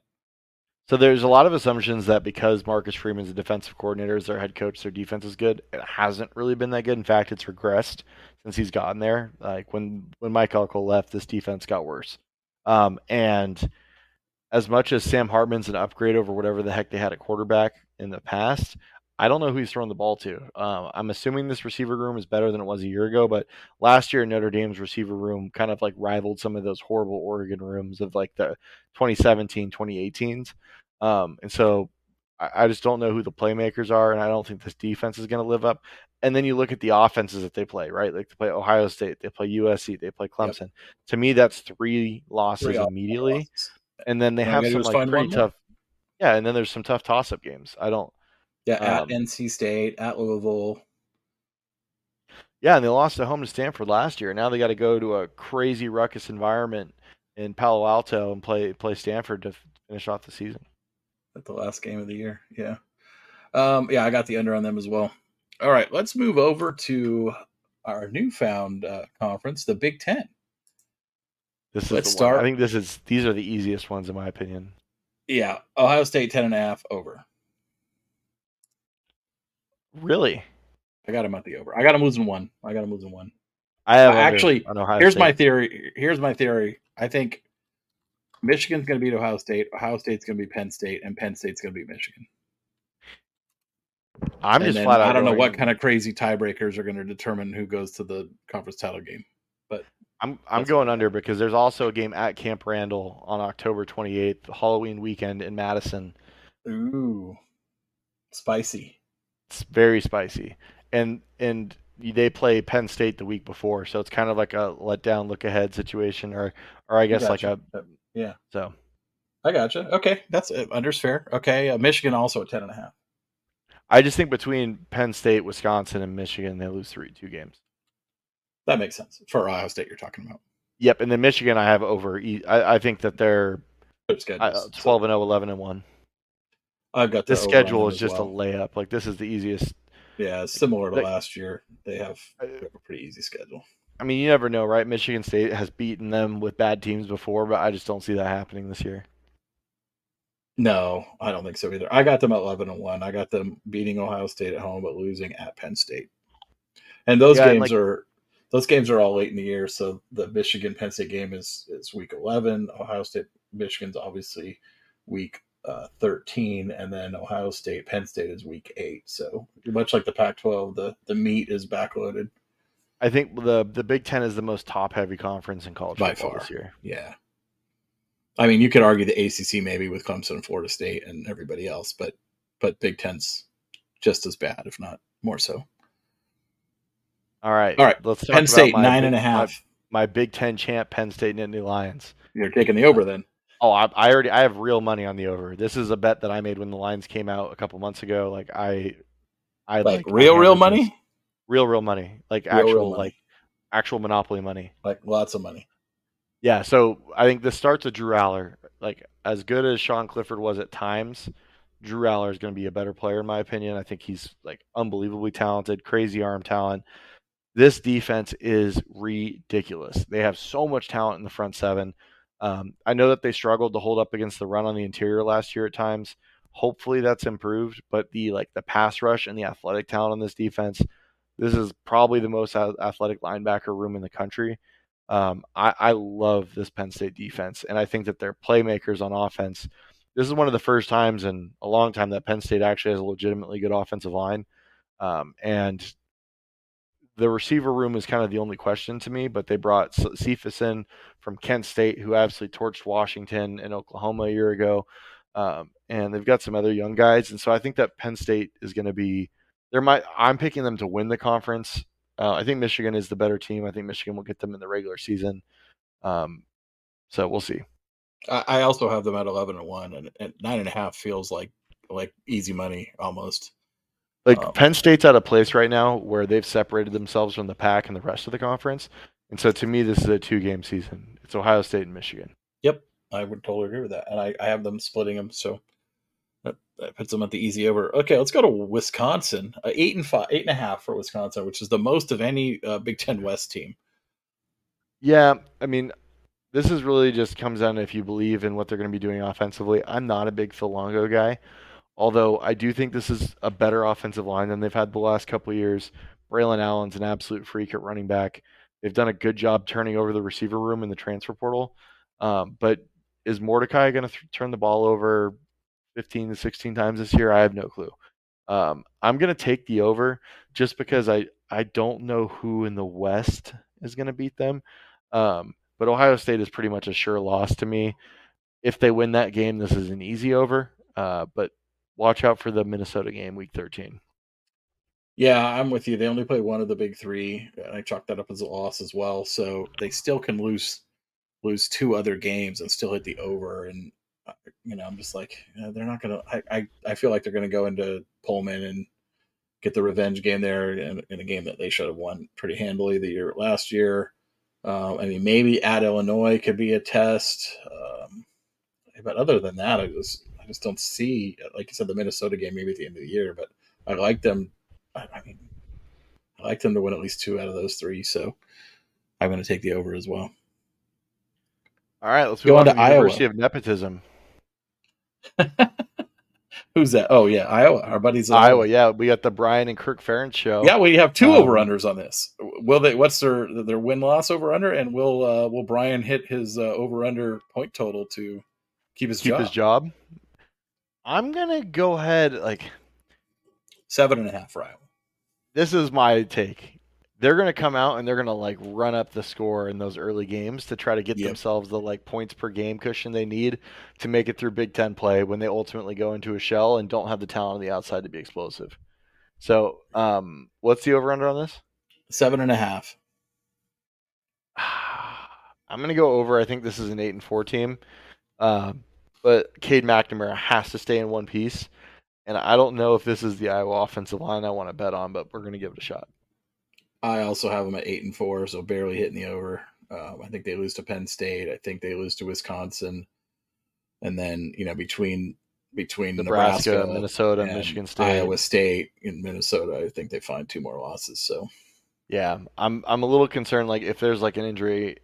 So there's a lot of assumptions that because Marcus Freeman's a defensive coordinator, as their head coach, their defense is good. It hasn't really been that good. In fact, it's regressed since he's gotten there. Like when when Mike Elko left, this defense got worse. Um, and as much as Sam Hartman's an upgrade over whatever the heck they had at quarterback in the past, I don't know who he's throwing the ball to. Um, I'm assuming this receiver room is better than it was a year ago, but last year Notre Dame's receiver room kind of like rivaled some of those horrible Oregon rooms of like the 2017, 2018s. Um, and so I, I just don't know who the playmakers are, and I don't think this defense is going to live up. And then you look at the offenses that they play, right? Like they play Ohio State, they play USC, they play Clemson. To me, that's three losses Three immediately, losses. And then they have some like pretty tough. Yeah, and then there's some tough toss-up games. I don't. Yeah, at Um, NC State, at Louisville. Yeah, and they lost at home to Stanford last year. Now they got to go to a crazy ruckus environment in Palo Alto and play play Stanford to finish off the season. at the last game of the year. Yeah. Um, yeah, I got the under on them as well. All right, let's move over to our newfound uh, conference, the Big Ten. This is Let's start- I think this is these are the easiest ones in my opinion. Yeah, Ohio State 10 and a half over. Really, I got them at the over. I got them losing one. I got them losing one. I have actually, Here's State. my theory. Here's my theory. I think Michigan's going to beat Ohio State. Ohio State's going to be Penn State, and Penn State's going to beat Michigan. I'm And just flat out. I don't know what kind of crazy tiebreakers are going to determine who goes to the conference title game. I'm I'm That's going under because there's also a game at Camp Randall on October 28th, Halloween weekend in Madison. Ooh, spicy. It's very spicy, and and they play Penn State the week before, so it's kind of like a let down, look ahead situation, or or I guess like a yeah. so. I gotcha. Okay, that's uh, unders fair. Okay, uh, Michigan also at ten and a half. I just think between Penn State, Wisconsin, and Michigan, they lose three two games. That makes sense for Ohio State. You're talking about Yep, and then Michigan, I have over. I think that they're their uh, schedules. 12 and 0, 11 and one. I've got This schedule is just well. a layup. Like this is the easiest. yeah, similar to like- last year. They have, they have a pretty easy schedule. I mean, you never know, right? Michigan State has beaten them with bad teams before, but I just don't see that happening this year. No, I don't think so either. I got them at eleven and one. I got them beating Ohio State at home, but losing at Penn State. And those Yeah, and, games like- are those games are all late in the year. So the Michigan Penn State game is is week eleven. Ohio State Michigan's obviously week uh, thirteen, and then Ohio State Penn State is week eight. So much like the Pac-12, the the meat is backloaded. I think the the Big Ten is the most top heavy conference in college By football far. this year. Yeah. I mean, you could argue the ACC maybe with Clemson and Florida State and everybody else, but but Big Ten's just as bad, if not more so. All right, All right, Let's talk Penn about State my nine big- and a half. My, my Big Ten champ, Penn State Nittany Lions. You're taking the over then. Oh, I, I already I have real money on the over. This is a bet that I made when the lines came out a couple months ago. Like I, I Like I real, real hammered this. money, real real money, like Real, real actual money. like actual monopoly money. like lots of money. Yeah, so I think this starts with Drew Allar. Like as good as Sean Clifford was at times, Drew Allar is going to be a better player in my opinion. I think he's like unbelievably talented, crazy arm talent. This defense is ridiculous. They have so much talent in the front seven. Um, I know that they struggled to hold up against the run on the interior last year at times. Hopefully that's improved, but the like the pass rush and the athletic talent on this defense, this is probably the most athletic linebacker room in the country. Um, I, I love this Penn State defense, and I think that their playmakers on offense. This is one of the first times in a long time that Penn State actually has a legitimately good offensive line, um, and the receiver room is kind of the only question to me. But they brought Cephas in from Kent State, who absolutely torched Washington and Oklahoma a year ago, um, and they've got some other young guys, and so I think that Penn State is going to be. There might I'm picking them to win the conference. Uh, I think Michigan is the better team. I think Michigan will get them in the regular season. Um, so we'll see. I, I also have them at eleven and one, and, and nine and a half feels like like easy money almost. Like Um, Penn State's at a place right now where they've separated themselves from the pack and the rest of the conference, and so to me, this is a two-game season. It's Ohio State and Michigan. Yep, I would totally agree with that, and I, I have them splitting them, so that, that puts them at the easy over. Okay, let's go to Wisconsin. Uh, eight and five, eight and a half for Wisconsin, which is the most of any uh, Big Ten West team. Yeah, I mean, this is really just comes down to if you believe in what they're going to be doing offensively. I'm not a big Phil Longo guy, although I do think this is a better offensive line than they've had the last couple of years. Braylon Allen's an absolute freak at running back. They've done a good job turning over the receiver room in the transfer portal. Um, but is Mordecai going to th- turn the ball over 15 to 16 times this year? I have no clue. Um, I'm going to take the over just because I, I don't know who in the West is going to beat them. Um, but Ohio State is pretty much a sure loss to me. If they win that game, this is an easy over. Uh, but watch out for the Minnesota game, week 13. Yeah, I'm with you. They only play one of the big three, and I chalk that up as a loss as well. So they still can lose lose two other games and still hit the over. And uh, you know, I'm just like, uh, they're not gonna. I, I feel like they're gonna go into Pullman and get the revenge game there in, in a game that they should have won pretty handily the year last year. Um, I mean, maybe at Illinois could be a test, um, but other than that, it I just don't see, like you said, the Minnesota game maybe at the end of the year. But I like them. I, mean, I like them to win at least two out of those three. So I'm going to take the over as well. All right, let's Go on on to to University Iowa. of Nepotism. Who's that? Oh yeah, Iowa. Our buddies. Iowa, yeah, we got the Brian and Kirk Ferentz show. Yeah, we have two Um, over unders on this. Will they? What's their their win loss over under? And will uh, will Brian hit his uh, over under point total to keep his keep job? his job. I'm gonna go ahead. Like Seven and a half Iowa. this is my take. They're gonna come out and they're gonna like run up the score in those early games to try to get Yep. themselves the like points per game cushion they need to make it through Big Ten play when they ultimately go into a shell and don't have the talent on the outside to be explosive. So, um, what's the over under on this? Seven and a half. I'm gonna go over. I think this is an eight and four team, um, but Cade McNamara has to stay in one piece, and I don't know if this is the Iowa offensive line I want to bet on, but we're gonna give it a shot. I also have them at eight and four, so barely hitting the over. Um, I think they lose to Penn State. I think they lose to Wisconsin, and then you know between between Nebraska, Nebraska, Minnesota, and Michigan State. Iowa State, and Minnesota. I think they find two more losses. So Yeah, I'm I'm a little concerned. Like if there's like an injury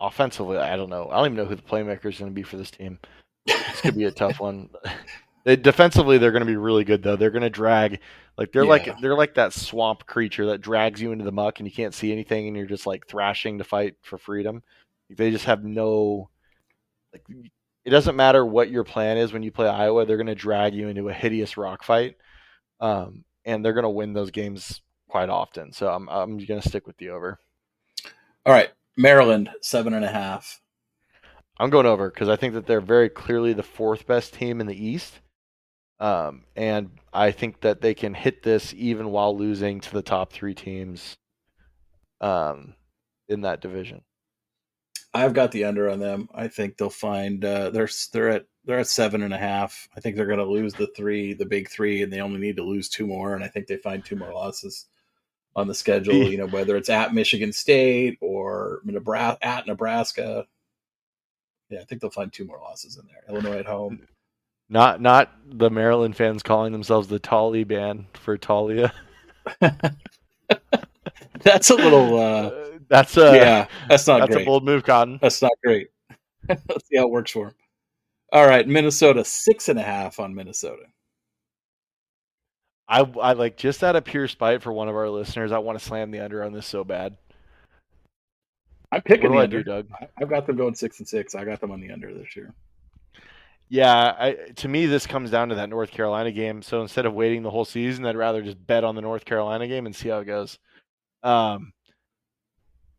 offensively, I don't know. I don't even know who the playmaker is going to be for this team. This could be a tough one. They, defensively, they're going to be really good though. They're going to drag like they're Yeah. like they're like that swamp creature that drags you into the muck and you can't see anything and you're just like thrashing to fight for freedom. They just have no like it doesn't matter what your plan is when you play Iowa, they're going to drag you into a hideous rock fight. Um, and they're going to win those games quite often. So I'm I'm going to stick with the over. all right, Maryland seven and a half. I'm going over because I think that they're very clearly the fourth best team in the East. Um, and I think that they can hit this even while losing to the top three teams um, in that division. I've got the under on them. I think they'll find uh, they're they're at they're at seven and a half. I think they're going to lose the three, the big three, and they only need to lose two more. And I think they find two more losses on the schedule. You know, whether it's at Michigan State or Nebraska at Nebraska. Yeah, I think they'll find two more losses in there. Illinois at home. Not not the Maryland fans calling themselves the Taliban for Taulia. That's a little. Uh, that's a yeah, that's not that's great. a bold move, Cotton. That's not great. Let's see how it works for him. All right, Minnesota six and a half on Minnesota. I I like just out of pure spite for one of our listeners. I want to slam the under on this so bad. I'm picking What the do I under. do, Doug? I've got them going six and six. I got them on the under this year. Yeah, I, to me, this comes down to that North Carolina game. So instead of waiting the whole season, I'd rather just bet on the North Carolina game and see how it goes. Um,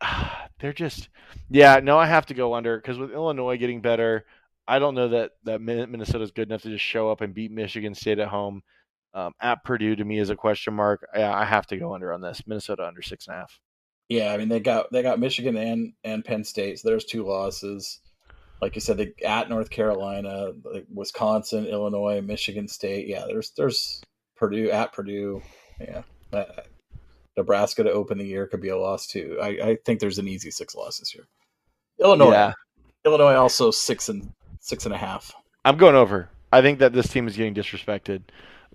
they're just, yeah, no, I have to go under because with Illinois getting better, I don't know that that Min- Minnesota's good enough to just show up and beat Michigan State at home. Um, at Purdue, to me, is a question mark. Yeah, I have to go under on this. Minnesota under six and a half. Yeah, I mean they got they got Michigan and and Penn State. So there's two losses. Like you said, they at North Carolina, like Wisconsin, Illinois, Michigan State. Yeah, there's there's Purdue at Purdue. Yeah, uh, Nebraska to open the year could be a loss too. I, I think there's an easy six losses here. Illinois, Yeah. Illinois also six and six and a half. I'm going over. I think that this team is getting disrespected.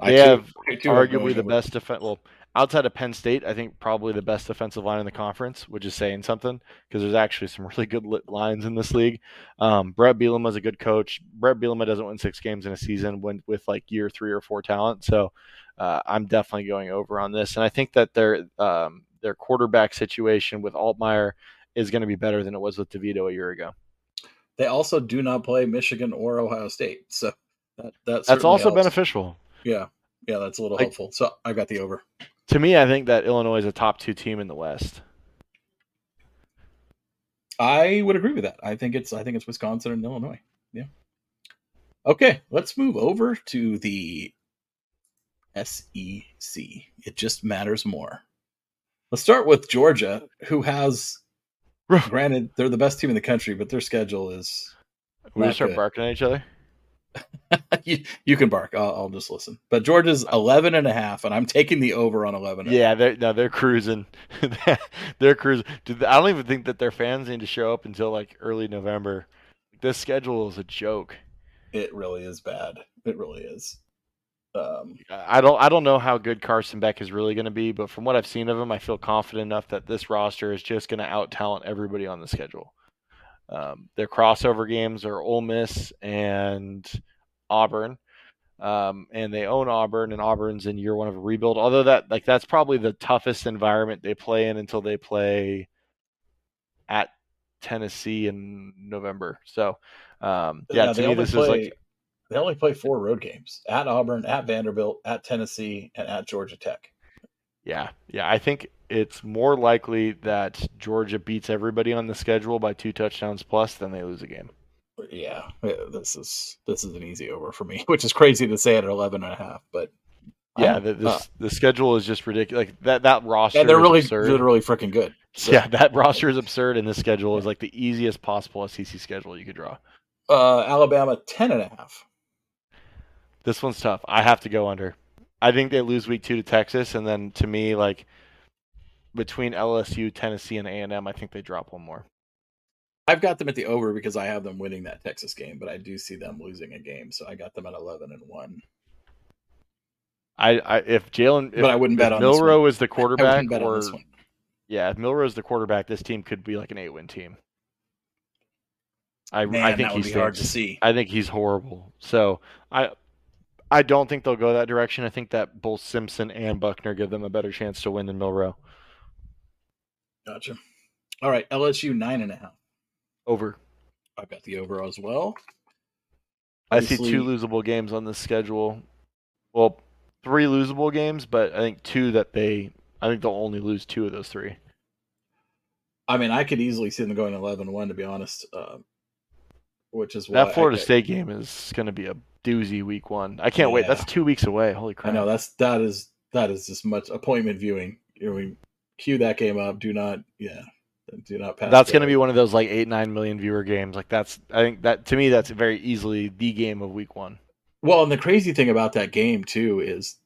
I They too- have I too arguably the best defense. Well, outside of Penn State, I think probably the best defensive line in the conference, which is saying something because there's actually some really good lines in this league. Um, Bret Bielema is a good coach. Bret Bielema doesn't win six games in a season when with like year three or four talent. So uh, I'm definitely going over on this, and I think that their um, their quarterback situation with Altmyer is going to be better than it was with DeVito a year ago. They also do not play Michigan or Ohio State, so that, that That's also helps. beneficial. Yeah, yeah, that's a little Like- helpful. So I got the over. To me, I think that Illinois is a top two team in the West. I would agree with that. I think it's I think it's Wisconsin and Illinois. Yeah. Okay, let's move over to the SEC. It just matters more. Let's start with Georgia, who has granted they're the best team in the country, but their schedule is We just start good. barking at each other. you, you can bark. I'll, I'll just listen. But Georgia's 11 and a half, and I'm taking the over on 11. and Yeah, they're no, they're cruising. they're cruising. Dude, I don't even think that their fans need to show up until like early November. This schedule is a joke. It really is bad. It really is. Um, I don't I don't know how good Carson Beck is really going to be, but from what I've seen of him, I feel confident enough that this roster is just going to out talent everybody on the schedule. Um, their crossover games are Ole Miss and Auburn. Um, and they own Auburn, and Auburn's in year one of a rebuild. Although that like that's probably the toughest environment they play in until they play at Tennessee in November. So um, yeah, Yeah, to me this play is like they only play four road games at Auburn, at Vanderbilt, at Tennessee, and at Georgia Tech. Yeah, yeah. I think it's more likely that Georgia beats everybody on the schedule by two touchdowns plus than they lose a game. Yeah, yeah, this is this is an easy over for me, which is crazy to say at 11 and a half, but Yeah, the, this, uh, the schedule is just ridiculous. Like that that roster. and they're is really absurd. they're really freaking good. So, Yeah, that roster is absurd, and this schedule is like the easiest possible SEC schedule you could draw. uh, Alabama 10 and a half. This one's tough. I have to go under. I think they lose week two to Texas, and then to me, like between LSU, Tennessee, and A and M, I think they drop one more. I've got them at the over because I have them winning that Texas game, but I do see them losing a game, so I got them at 11 and one. I, I if Jalen, But I wouldn't bet on Milroe is the quarterback, on or one. yeah, if Milroe is the quarterback, this team could be like an eight-win team. I Man, I think that would he be hard to see. I think he's horrible. So I I don't think they'll go that direction. I think that both Simpson and Buchner give them a better chance to win than Milroe. Gotcha. All right, LSU nine and a half. Over. I've got the over as well. I see two Obviously- losable games on this schedule. Well, three losable games, but I think two that they I think they'll only lose two of those three. I mean, I could easily see them going 11-1 to be honest. Uh, which is why That Florida I, State game is going to be a doozy week one. I can't wait. That's two weeks away. Holy crap! I know that's that is that is just much appointment viewing. You know, we cue that game up. Do not, yeah, do not pass. That's going to be one of those like eight nine million viewer games. Like that's I think that to me that's very easily the game of week one. Well, and the crazy thing about that game too is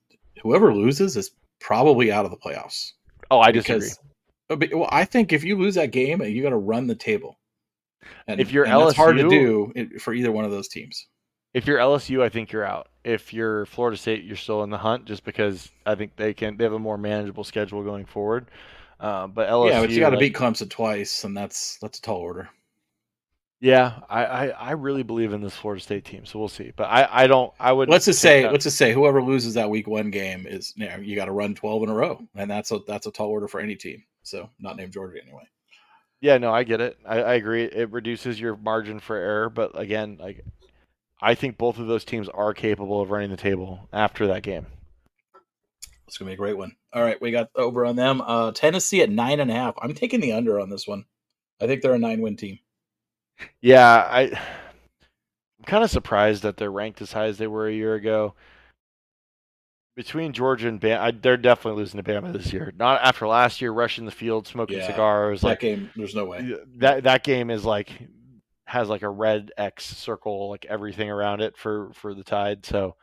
whoever loses is probably out of the playoffs. Oh, I disagree. Uh, but- Well, I think if you lose that game, you got to run the table. And, If you're and that's hard to do for either one of those teams. If you're LSU, I think you're out. If you're Florida State, you're still in the hunt just because I think they can they have a more manageable schedule going forward. Uh, but LSU, yeah, but you got to like- beat Clemson twice, and that's that's a tall order. Yeah, I, I, I really believe in this Florida State team, so we'll see. But I, I don't I would Let's just say that- let's just say whoever loses that week one game is you, know, you got to run twelve in a row, and that's a that's a tall order for any team. So not named Georgia anyway. Yeah, no, I get it. I, I agree. It reduces your margin for error, but again, like I think both of those teams are capable of running the table after that game. It's gonna be a great one. All right, we got over on them. Uh, Tennessee at nine and a half. I'm taking the under on this one. I think they're a nine win team. Yeah, I I'm kind of surprised that they're ranked as high as they were a year ago. Between Georgia and Bama, I, they're definitely losing to Bama this year. Not after last year, rushing the field, smoking Yeah, cigars. That Like game, there's no way. that that game is like has like a red X circle, like everything around it for for the Tide. So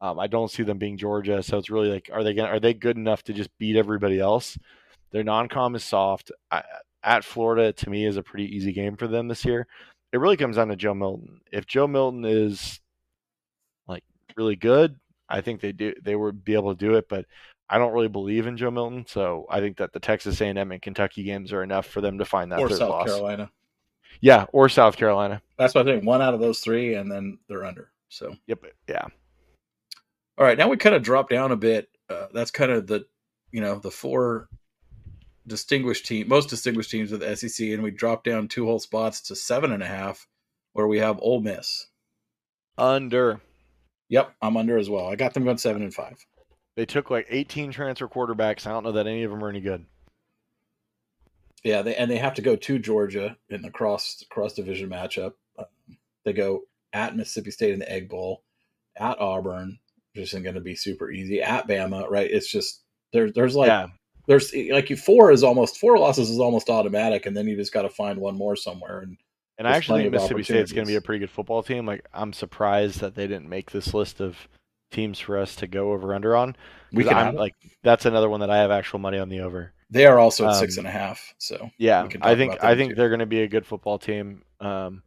um, I don't see them being Georgia. So it's really like, are they gonna, are they good enough to just beat everybody else? Their non-com is soft. I, at Florida, to me, is a pretty easy game for them this year. It really comes down to Joe Milton. If Joe Milton is like really good, I think they do they would be able to do it. But I don't really believe in Joe Milton, so I think that the Texas A&M and Kentucky games are enough for them to find that Or third South loss. Carolina. Yeah, or South Carolina. That's what I think. One out of those three, and then they're under. So Yep. Yeah. all right, now we kind of drop down a bit. Uh, that's kind of the you know the four distinguished team, most distinguished teams of the SEC, and we drop down two whole spots to seven and a half, where we have Ole Miss. Under. Yep, I'm under as well. I got them going seven and five. They took like 18 transfer quarterbacks. I don't know that any of them are any good. Yeah, they and they have to go to Georgia in the cross cross division matchup. Um, they go at Mississippi State in the Egg Bowl, at Auburn, which isn't going to be super easy. At Bama, right? It's just there's there's like yeah. there's like you four is almost four losses is almost automatic, and then you just got to find one more somewhere. And And I actually think Mississippi State's going to be a pretty good football team. Like I'm surprised that they didn't make this list of teams for us to go over under on. We can I'm like that's another one that I have actual money on the over. They are also at um, and a half. So Yeah, I think I think too. they're going to be a good football team. Um,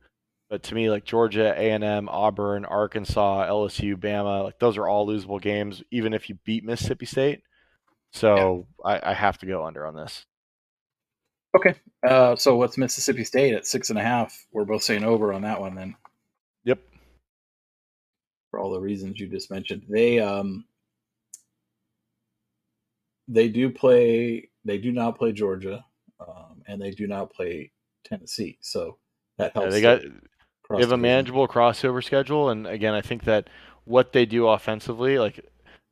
but to me, like Georgia, A and M, Auburn, Arkansas, LSU, Bama, like those are all losable games, even if you beat Mississippi State. So I, I have to go under on this. okay. Uh, so what's Mississippi State at six and a half? We're both saying over on that one. Then Yep. for all the reasons you just mentioned. They um they do play. They do not play Georgia, um, and they do not play Tennessee. So that helps. Yeah, they got they have a manageable crossover schedule, and again, I think that what they do offensively, like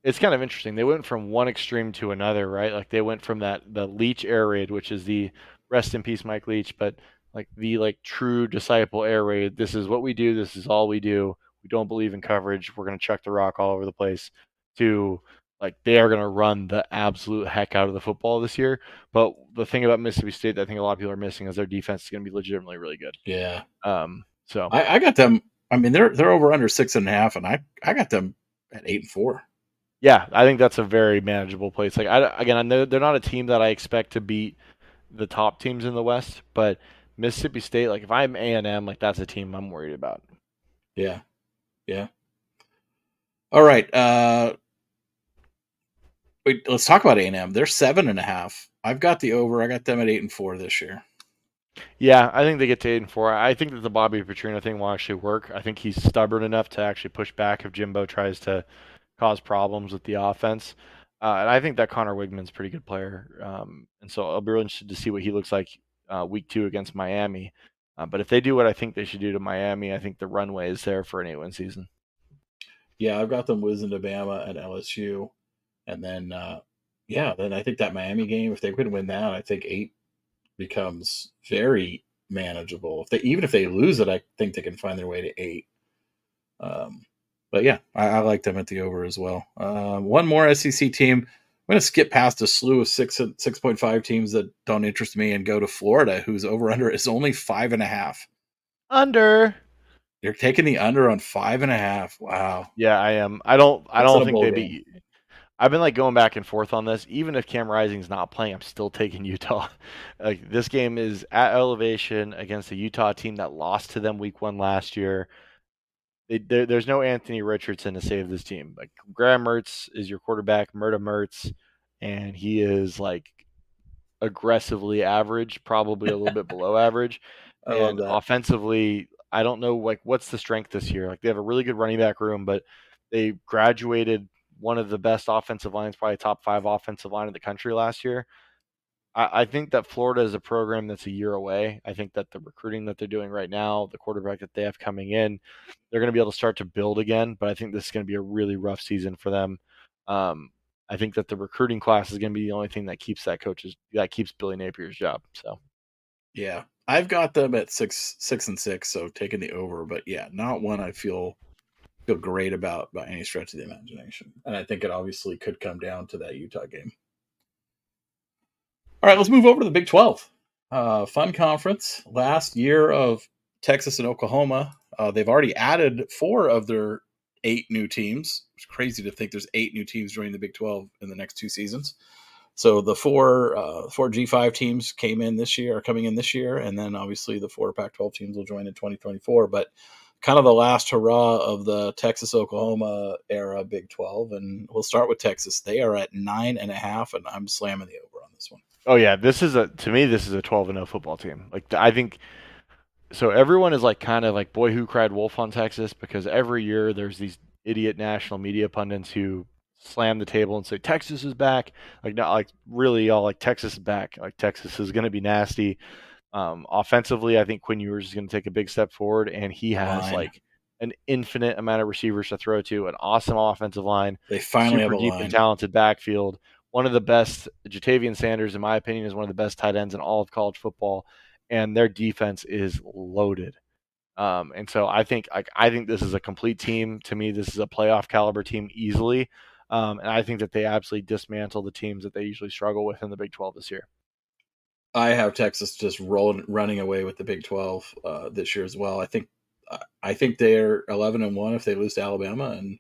it's kind of interesting. They went from one extreme to another, right? Like they went from that the Leach air raid, which is the rest in peace Mike Leach, but like the like true disciple air raid. This is what we do. This is all we do. We don't believe in coverage. We're gonna chuck the rock all over the place. To like they are going to run the absolute heck out of the football this year. But the thing about Mississippi State that I think a lot of people are missing is their defense is going to be legitimately really good. Yeah. Um. So I, I got them. I mean, they're they're over under six and a half, and I I got them at eight and four. Yeah, I think that's a very manageable place. Like I again, I know they're not a team that I expect to beat the top teams in the West, but Mississippi State, like if I'm A and M, like that's a team I'm worried about. Yeah, yeah. All right. Uh, Wait, let's talk about A and M. They're seven and a half. I've got the over. I got them at eight and four this year. Yeah, I think they get to eight and four. I think that the Bobby Petrino thing will actually work. I think he's stubborn enough to actually push back if Jimbo tries to cause problems with the offense. Uh, and I think that Conner Weigman's a pretty good player. Um, and so I'll be really interested to see what he looks like uh, week two against Miami. Uh, but if they do what I think they should do to Miami, I think the runway is there for an eight win season. Yeah, I've got them losing to Bama and LSU. And then, uh, yeah, then I think that Miami game, if they could win that, I think eight becomes very manageable. If they even if they lose it, I think they can find their way to eight. Um, but yeah, I, I, like them at the over as well. Um, one more SEC team. I'm going to skip past a slew of six six point five teams that don't interest me and go to Florida, whose over under is only five and a half. Under. You're taking the under on five and a half. Wow. Yeah, I am. I don't. I don't think they beat. I've been like going back and forth on this. Even if Cam Rising's not playing, I'm still taking Utah. like this game is at elevation against a Utah team that lost to them week one last year. They, there's no Anthony Richardson to save this team. Like Graham Mertz is your quarterback, Murda Mertz, and he is like aggressively average, probably a little bit below average. and offensively, I don't know like what's the strength this year. Like they have a really good running back room, but they graduated one of the best offensive lines, probably top five offensive line in the country last year. I, I think that Florida is a program that's a year away. I think that the recruiting that they're doing right now, the quarterback that they have coming in, they're going to be able to start to build again. But I think this is going to be a really rough season for them. Um, I think that the recruiting class is going to be the only thing that keeps that coach's that keeps Billy Napier's job. So, yeah, I've got them at six, six and six, so taking the over. But yeah, not one I feel feel great about by any stretch of the imagination. And I think it obviously could come down to that Utah game. All right, let's move over to the Big 12. Uh, fun conference. Last year of Texas and Oklahoma, uh, they've already added four of their eight new teams. It's crazy to think there's eight new teams joining the Big 12 in the next two seasons. So the four uh, four G5 teams came in this year, are coming in this year, and then obviously the four Pac-12 teams will join in 2024. But kind of the last hurrah of the Texas Oklahoma era Big 12. And we'll start with Texas. They are at nine and a half, and I'm slamming the over on this one. Oh, yeah. This is a, to me, this is a 12 and 0 football team. Like, I think, so everyone is like kind of like, boy, who cried wolf on Texas? Because every year there's these idiot national media pundits who slam the table and say Texas is back. Like not like really all like Texas is back. Like Texas is going to be nasty. Um, offensively, I think Quinn Ewers is going to take a big step forward, and he has line. like an infinite amount of receivers to throw to, an awesome offensive line. They finally super have a deep line. and talented backfield. One of the best, Ja'Tavion Sanders, in my opinion, is one of the best tight ends in all of college football, and their defense is loaded. Um, and so I think like I think this is a complete team. To me, this is a playoff caliber team easily. Um, and I think that they absolutely dismantle the teams that they usually struggle with in the Big 12 this year. I have Texas just rolling, running away with the Big Twelve uh, this year as well. I think I think they're eleven and one if they lose to Alabama and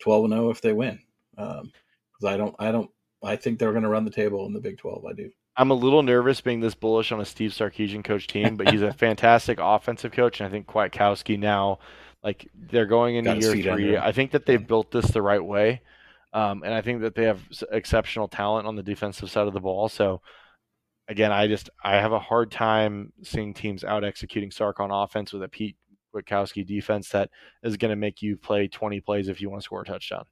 twelve and zero if they win. Because um, I don't, I don't, I think they're going to run the table in the Big Twelve. I do. I'm a little nervous being this bullish on a Steve Sarkisian coach team, but he's a fantastic offensive coach, and I think Kwiatkowski now, like they're going into year three. I think that they've built this the right way, um, and I think that they have exceptional talent on the defensive side of the ball. So again, I just I have a hard time seeing teams out executing Sark on offense with a Pete Kwiatkowski defense that is going to make you play 20 plays if you want to score a touchdown.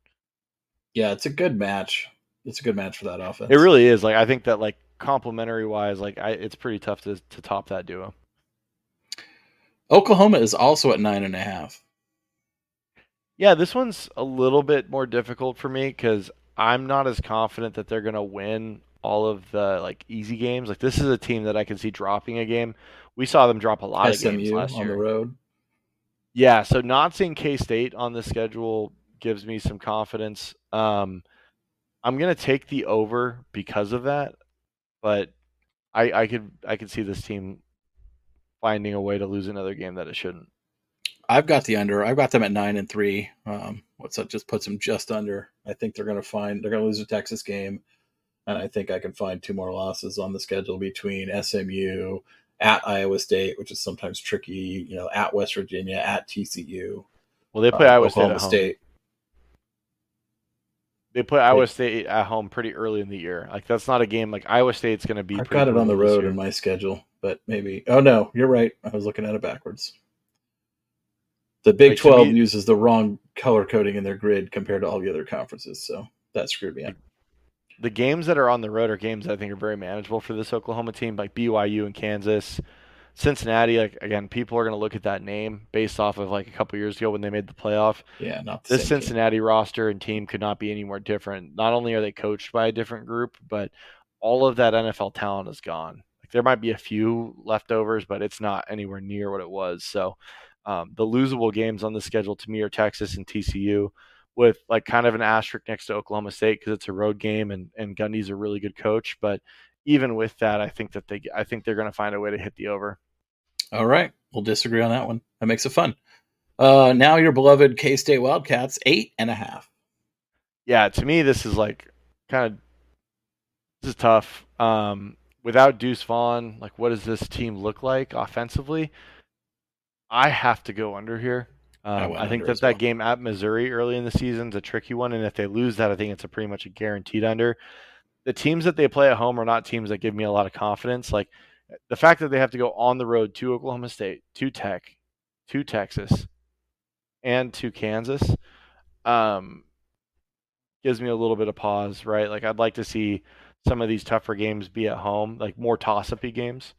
Yeah, it's a good match. It's a good match for that offense. It really is. Like I think that like complementary wise, like I, it's pretty tough to to top that duo. Oklahoma is also at nine and a half. Yeah, this one's a little bit more difficult for me because I'm not as confident that they're going to win all of the like easy games. Like this is a team that I can see dropping a game. We saw them drop a lot SMU of games last on year. the road. Yeah, so not seeing K State on the schedule gives me some confidence. Um, I'm gonna take the over because of that, but I I could I could see this team finding a way to lose another game that it shouldn't. I've got the under. I've got them at nine and three. Um, what's that? Just puts them just under. I think they're going to find they're going to lose a Texas game, and I think I can find two more losses on the schedule between SMU at Iowa State, which is sometimes tricky. You know, at West Virginia, at TCU. Well, they play uh, Iowa State Oklahoma at home. State. They play Iowa State at home pretty early in the year. Like that's not a game like Iowa State's going to be. I've got it on the road in my schedule, but maybe. Oh no, you're right. I was looking at it backwards. The Big Like, Twelve uses the wrong color coding in their grid compared to all the other conferences, so that screwed me up. The games that are on the road are games that I think are very manageable for this Oklahoma team, like BYU and Kansas, Cincinnati. Like again, people are going to look at that name based off of like a couple years ago when they made the playoff. Yeah, not This. Cincinnati roster and team could not be any more different. Not only are they coached by a different group, but all of that NFL talent is gone. Like there might be a few leftovers, but it's not anywhere near what it was. So um, the losable games on the schedule to me are Texas and TCU, with like kind of an asterisk next to Oklahoma State because it's a road game and and Gundy's a really good coach. But even with that, I think that they I think they're going to find a way to hit the over. All right, we'll disagree on that one. That makes it fun. Uh, now your beloved K State Wildcats eight and a half. yeah, to me, this is like kind of this is tough. Um, without Deuce Vaughn, like, what does this team look like offensively? I have to go under here. I Um, went I, think that that well. game at Missouri early in the season is a tricky one, and if they lose that, I think it's a pretty much a guaranteed under. The teams that they play at home are not teams that give me a lot of confidence. Like the fact that they have to go on the road to Oklahoma State, to Tech, to Texas, and to Kansas. Um, gives me a little bit of pause, right? Like I'd like to see some of these tougher games be at home, like more toss-uppy games.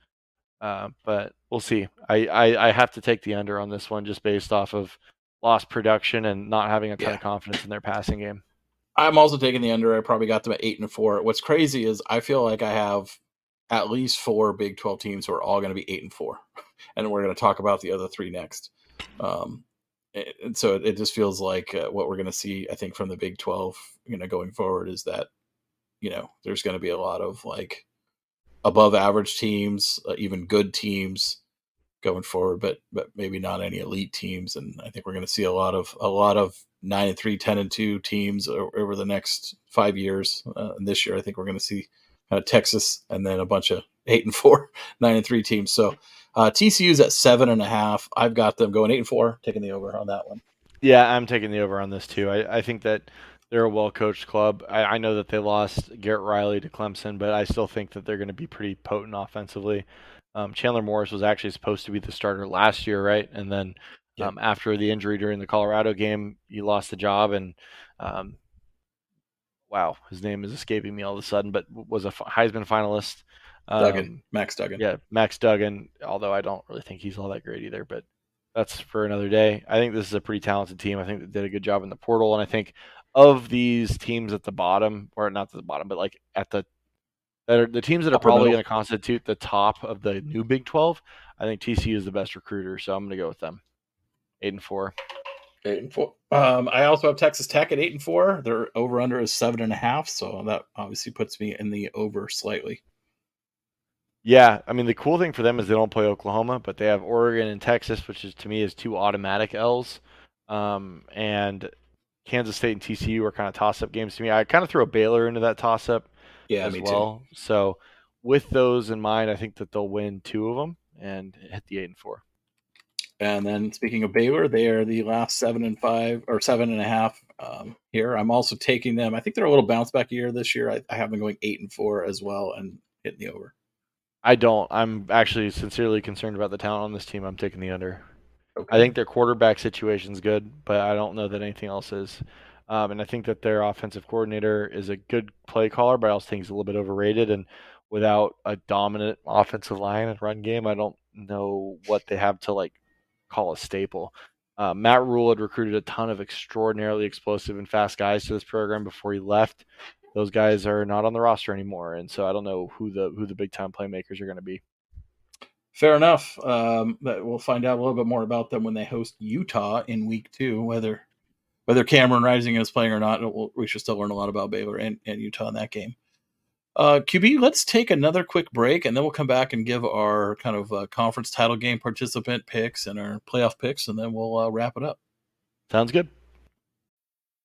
Uh, but we'll see. I, I I have to take the under on this one just based off of lost production and not having a ton Yeah. of confidence in their passing game. I'm also taking the under. I probably got them at eight and four. What's crazy is I feel like I have at least four Big Twelve teams who are all going to be eight and four, and we're going to talk about the other three next. Um, and so it, it just feels like uh, what we're going to see. I think from the Big Twelve, you know, going forward is that you know there's going to be a lot of like above average teams, uh, even good teams going forward, but but maybe not any elite teams. And I think we're going to see a lot of a lot of nine and three, 10 and two teams over the next five years. Uh, and this year, I think we're going to see uh, Texas and then a bunch of eight and four, nine and three teams. So uh, TCU's at seven and a half. I've got them going eight and four, taking the over on that one. Yeah, I'm taking the over on this too. I, I think that they're a well coached club. I, I know that they lost Garrett Riley to Clemson, but I still think that they're going to be pretty potent offensively. Um, Chandler Morris was actually supposed to be the starter last year, right? And then um, after the injury during the Colorado game, he lost the job. And um, wow, his name is escaping me all of a sudden, but was a Heisman finalist. Um, Duggan, Max Duggan. yeah, Max Duggan, although I don't really think he's all that great either, but that's for another day. I think this is a pretty talented team. I think they did a good job in the portal, and I think of these teams at the bottom, or not at the bottom, but like at the that are the teams that are probably going to constitute the top of the new Big Twelve. I think TCU is the best recruiter, so I'm going to go with them. Eight and four. Eight and four. Um, I also have Texas Tech at eight and four. Their over under is seven and a half, so that obviously puts me in the over slightly. Yeah, I mean the cool thing for them is they don't play Oklahoma, but they have Oregon and Texas, which is to me is two automatic L's. Um, and Kansas State and TCU are kind of toss-up games to me. I kind of throw a Baylor into that toss-up Yeah, as well. So with those in mind, I think that they'll win two of them and hit the eight and four. And then speaking of Baylor, they are the last seven and five or seven and a half um, here. I'm also taking them. I think they're a little bounce back year this year. I, I have them going eight and four as well and hitting the over. I don't. I'm actually sincerely concerned about the talent on this team. I'm taking the under. Okay. I think their quarterback situation is good, but I don't know that anything else is. Um, and I think that their offensive coordinator is a good play caller, but I also think he's a little bit overrated. And without a dominant offensive line and run game, I don't know what they have to like call a staple. Uh, Matt Rhule had recruited a ton of extraordinarily explosive and fast guys to this program before he left. Those guys are not on the roster anymore, and so I don't know who the who the big time playmakers are going to be. Fair enough. Um, we'll find out a little bit more about them when they host Utah in week two. Whether whether Cameron Rising is playing or not, we should still learn a lot about Baylor and, and Utah in that game. Uh, QB, let's take another quick break, and then we'll come back and give our kind of uh, conference title game participant picks and our playoff picks, and then we'll uh, wrap it up. Sounds good.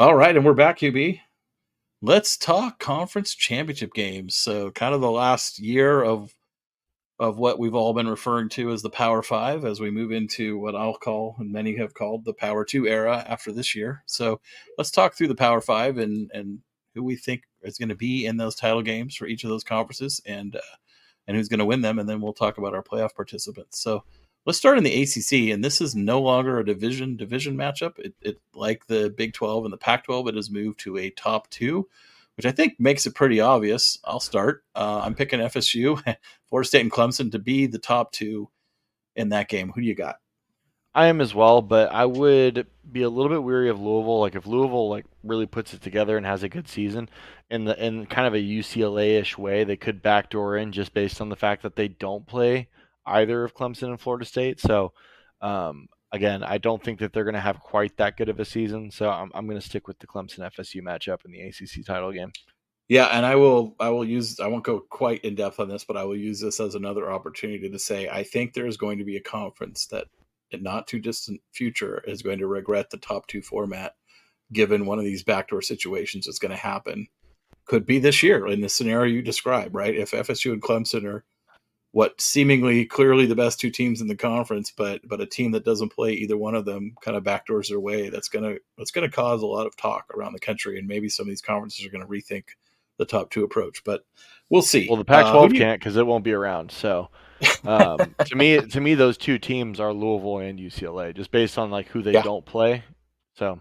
All right, and we're back, QB. Let's talk conference championship games. So, kind of the last year of of what we've all been referring to as the Power Five, as we move into what I'll call and many have called the Power Two era after this year. So, let's talk through the Power Five and and who we think is going to be in those title games for each of those conferences, and uh, and who's going to win them, and then we'll talk about our playoff participants. So, Let's start in the ACC, and this is no longer a division division matchup. It, it like the Big 12 and the Pac 12, it has moved to a top two, which I think makes it pretty obvious. I'll start. Uh, I'm picking FSU, Florida State, and Clemson to be the top two in that game. Who do you got? I am as well, but I would be a little bit weary of Louisville. Like if Louisville like really puts it together and has a good season in the in kind of a UCLA ish way, they could backdoor in just based on the fact that they don't play either of Clemson and Florida State. So, um, again, I don't think that they're going to have quite that good of a season. So I'm, I'm going to stick with the Clemson FSU matchup in the ACC title game. Yeah, and I will I will use I won't go quite in depth on this, but I will use this as another opportunity to say I think there is going to be a conference that in not too distant future is going to regret the top two format given one of these backdoor situations is going to happen. Could be this year in the scenario you describe, right? If FSU and Clemson are what seemingly clearly the best two teams in the conference, but but a team that doesn't play either one of them kind of backdoors their way. That's gonna that's gonna cause a lot of talk around the country, and maybe some of these conferences are gonna rethink the top two approach. But we'll see. Well, the Pac-12 uh, can't because it won't be around. So um, to me, to me, those two teams are Louisville and UCLA, just based on like who they yeah. don't play. So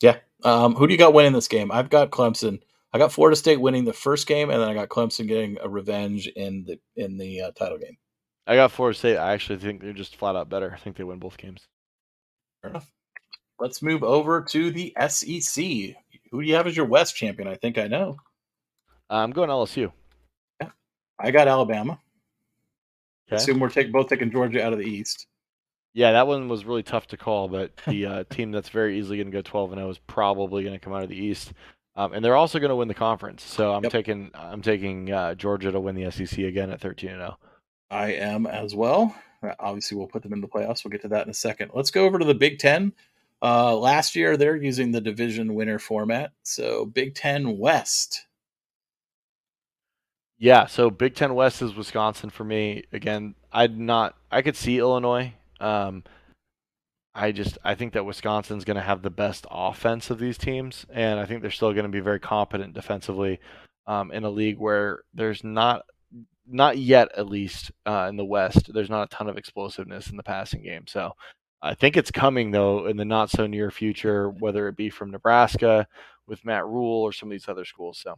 yeah, um, who do you got winning this game? I've got Clemson. I got Florida State winning the first game, and then I got Clemson getting a revenge in the in the uh, title game. I got Florida State. I actually think they're just flat out better. I think they win both games. Fair enough. Let's move over to the SEC. Who do you have as your West champion? I think I know. I'm going LSU. Yeah, I got Alabama. Okay. Assume we're taking both taking Georgia out of the East. Yeah, that one was really tough to call, but the uh, team that's very easily going to go 12 and 0 is probably going to come out of the East. Um, and they're also going to win the conference. So I'm yep. taking I'm taking uh, Georgia to win the SEC again at 13 and 0. I am as well. Uh, obviously, we'll put them in the playoffs. We'll get to that in a second. Let's go over to the Big Ten. Uh, last year, they're using the division winner format. So Big Ten West. Yeah, so Big Ten West is Wisconsin for me. Again, I'd not. I could see Illinois. Um, I just I think that Wisconsin's going to have the best offense of these teams, and I think they're still going to be very competent defensively um, in a league where there's not not yet at least uh, in the West. There's not a ton of explosiveness in the passing game, so I think it's coming though in the not so near future, whether it be from Nebraska with Matt Rhule or some of these other schools. So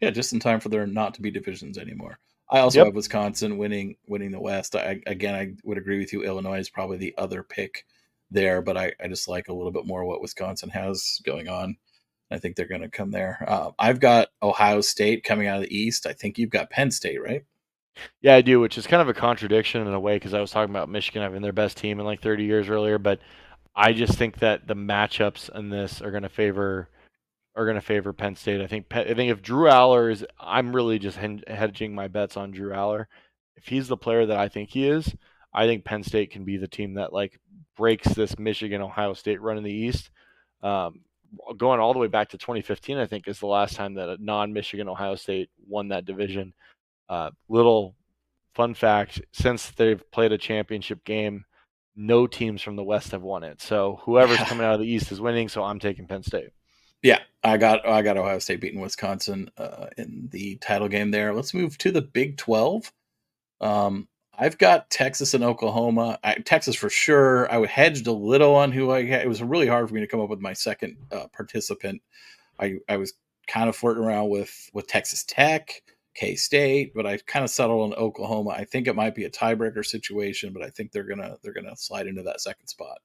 yeah, just in time for there not to be divisions anymore. I also yep. have Wisconsin winning winning the West. I, again, I would agree with you. Illinois is probably the other pick there, but I, I just like a little bit more what Wisconsin has going on. I think they're going to come there. Uh, I've got Ohio State coming out of the East. I think you've got Penn State, right? Yeah, I do, which is kind of a contradiction in a way because I was talking about Michigan having their best team in like 30 years earlier, but I just think that the matchups in this are going to favor are going to favor Penn State. I think I think if Drew Allar is, I'm really just hedging my bets on Drew Allar. If he's the player that I think he is, I think Penn State can be the team that like breaks this Michigan Ohio State run in the East. Um, going all the way back to 2015, I think is the last time that a non-Michigan Ohio State won that division. Uh, little fun fact: since they've played a championship game, no teams from the West have won it. So whoever's coming out of the East is winning. So I'm taking Penn State. Yeah, I got I got Ohio State beating Wisconsin uh, in the title game there. Let's move to the Big Twelve. Um, I've got Texas and Oklahoma. I, Texas for sure. I hedged a little on who I had. It was really hard for me to come up with my second uh, participant. I I was kind of flirting around with with Texas Tech, K State, but I kind of settled on Oklahoma. I think it might be a tiebreaker situation, but I think they're gonna they're gonna slide into that second spot.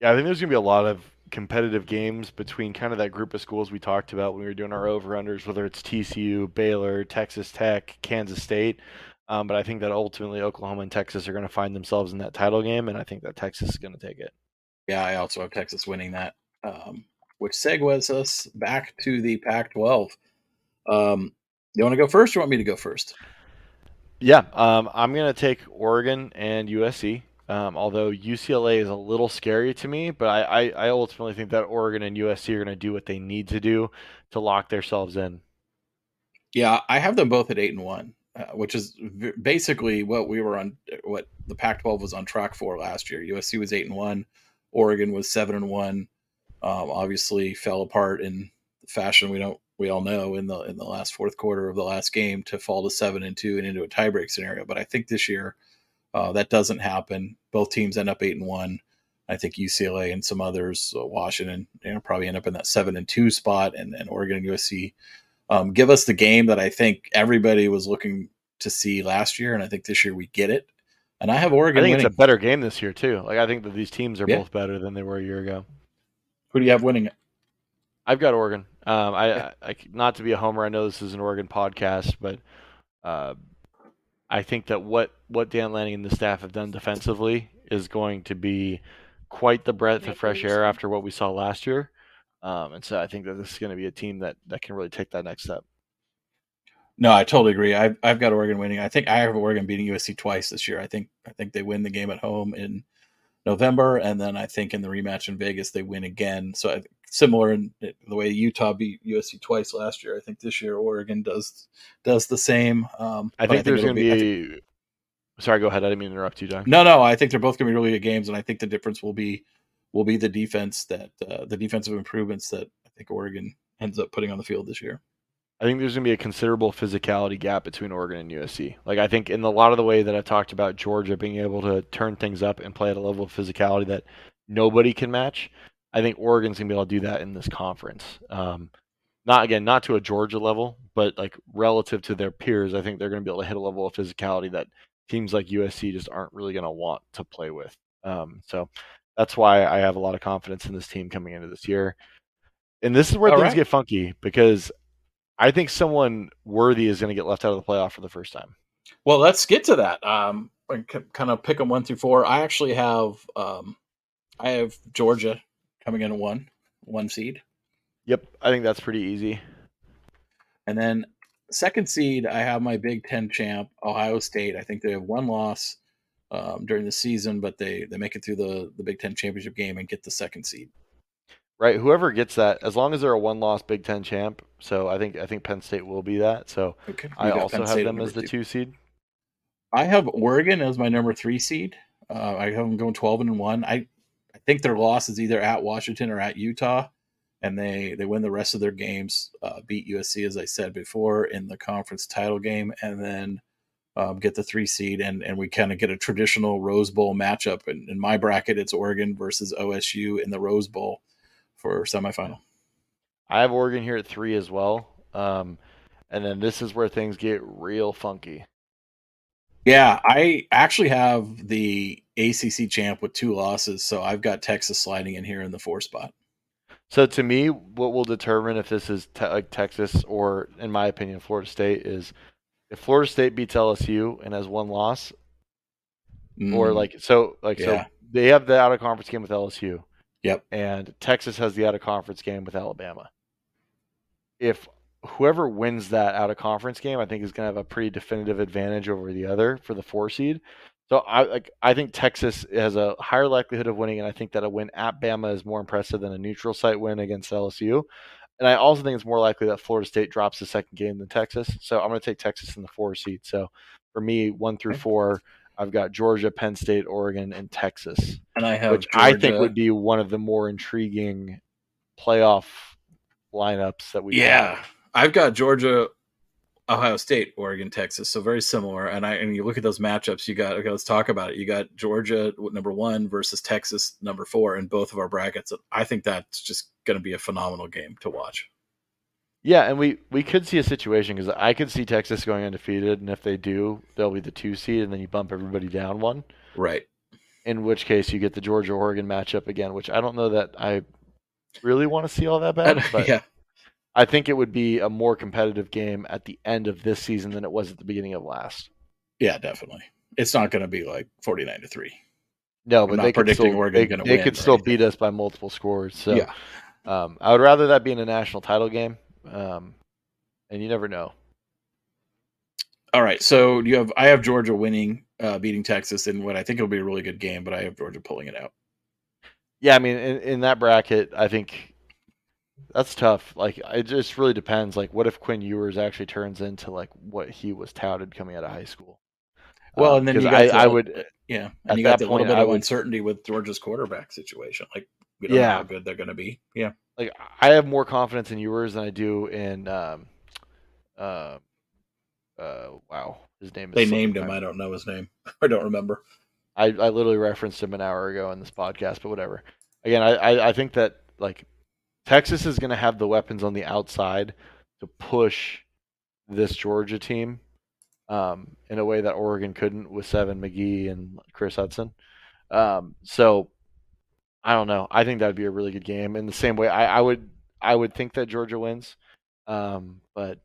Yeah, I think there's gonna be a lot of competitive games between kind of that group of schools we talked about when we were doing our over unders, whether it's TCU, Baylor, Texas Tech, Kansas State. Um, but I think that ultimately Oklahoma and Texas are going to find themselves in that title game, and I think that Texas is going to take it. Yeah, I also have Texas winning that, um, which segues us back to the Pac 12. Um, you want to go first or want me to go first? Yeah, um, I'm going to take Oregon and USC. Um, although UCLA is a little scary to me, but I, I, I ultimately think that Oregon and USC are going to do what they need to do to lock themselves in. Yeah, I have them both at eight and one, uh, which is v- basically what we were on, what the Pac-12 was on track for last year. USC was eight and one, Oregon was seven and one. Um, obviously, fell apart in fashion we don't we all know in the in the last fourth quarter of the last game to fall to seven and two and into a tiebreak scenario. But I think this year uh, that doesn't happen. Both teams end up eight and one. I think UCLA and some others, uh, Washington, you know, probably end up in that seven and two spot, and, and Oregon and USC um, give us the game that I think everybody was looking to see last year, and I think this year we get it. And I have Oregon. I think winning. it's a better game this year too. Like I think that these teams are Yeah. both better than they were a year ago. Who do you have winning it? I've got Oregon. Um, I, I, I not to be a homer. I know this is an Oregon podcast, but uh, I think that what what Dan Lanning and the staff have done defensively is going to be quite the breath of fresh air after what we saw last year. Um, and so I think that this is going to be a team that that can really take that next step. No, I totally agree. I've I've got Oregon winning. I think I have Oregon beating USC twice this year. I think I think they win the game at home in November, and then I think in the rematch in Vegas they win again. So I, similar in the way Utah beat USC twice last year. I think this year Oregon does does the same. Um, I but think there's going to I be. think- Sorry, go ahead. I didn't mean to interrupt you, John. no, no. I think they're both going to be really good games, and I think the difference will be will be the defense that uh, the defensive improvements that I think Oregon ends up putting on the field this year. I think there's going to be a considerable physicality gap between Oregon and USC. Like I think in a lot of the way that I talked about Georgia being able to turn things up and play at a level of physicality that nobody can match, I think Oregon's going to be able to do that in this conference. Um, not again, not to a Georgia level, but like relative to their peers, I think they're going to be able to hit a level of physicality that teams like USC just aren't really going to want to play with. Um, so that's why I have a lot of confidence in this team coming into this year. And this is where All things right. get funky because I think someone worthy is going to get left out of the playoff for the first time. Well, let's get to that. Um, and c- kind of pick them one through four. I actually have um, I have Georgia coming in one, one seed, Yep, I think that's pretty easy. and then second seed I have my Big Ten champ Ohio State. I think they have one loss um, during the season, but they they make it through the the Big Ten championship game and get the second seed. Right, whoever gets that, as long as they're a one-loss Big Ten champ, so I think I think Penn State will be that. So Okay, I also have them as the two seed. I have Oregon as my number three seed. Uh, I have them going twelve and one. I I think their loss is either at Washington or at Utah, and they they win the rest of their games. Uh, beat USC as I said before in the conference title game, and then um, get the three seed, and and we kind of get a traditional Rose Bowl matchup. And in my bracket, it's Oregon versus OSU in the Rose Bowl for semifinal. I have Oregon here at three as well. Um, and then this is where things get real funky. Yeah, I actually have the ACC champ with two losses, so I've got Texas sliding in here in the four spot. So to me, what will determine if this is te- like Texas or, in my opinion, Florida State is if Florida State beats LSU and has one loss, or Mm, like so, like Yeah. so they have the out of conference game with LSU. Yep. And Texas has the out of conference game with Alabama. If whoever wins that out of conference game, I think is going to have a pretty definitive advantage over the other for the four seed. So I like I think Texas has a higher likelihood of winning, and I think that a win at Bama is more impressive than a neutral site win against LSU. And I also think it's more likely that Florida State drops the second game than Texas. So I'm going to take Texas in the four seed. So for me, one through four, I've got Georgia, Penn State, Oregon, and Texas, And I have which I think would be one of the more intriguing playoff lineups that we Yeah, I've got Georgia, Ohio State, Oregon, Texas, so very similar. And I and you look at those matchups. You got okay. Let's talk about it. You got Georgia number one versus Texas number four in both of our brackets. I think that's just going to be a phenomenal game to watch. Yeah, and we we could see a situation because I could see Texas going undefeated, and if they do, they'll be the two seed, and then you bump everybody down one. Right. In which case, you get the Georgia Oregon matchup again, which I don't know that I really want to see all that bad, but yeah. I think it would be a more competitive game at the end of this season than it was at the beginning of last. Yeah, definitely. It's not going to be like forty nine to three. No, I'm but they could predicting still, they, gonna they could still anything. beat us by multiple scores. So Yeah. um, I would rather that be in a national title game, um, and you never know. All right, so you have I have Georgia winning, uh, beating Texas in what I think will be a really good game, but I have Georgia pulling it out. Yeah, I mean, in, in that bracket, I think that's tough. Like, it just really depends. Like, what if Quinn Ewers actually turns into like what he was touted coming out of high school? Well, Um, and then you got I, the- I would, Yeah, and you got that the little point, bit I of would- uncertainty with Georgia's quarterback situation. Like we don't know Yeah. how good they're going to be. Yeah, like, I have more confidence in Ewers than I do in, um, uh, uh, wow, his name is. they named him. I don't know his name. I don't remember. I, I literally referenced him an hour ago in this podcast, but whatever. Again, I, I, I think that like Texas is going to have the weapons on the outside to push this Georgia team um, in a way that Oregon couldn't with Seven McGee and Chris Hutson. Um, so I don't know. I think that'd be a really good game. In the same way, I, I would I would think that Georgia wins, um, but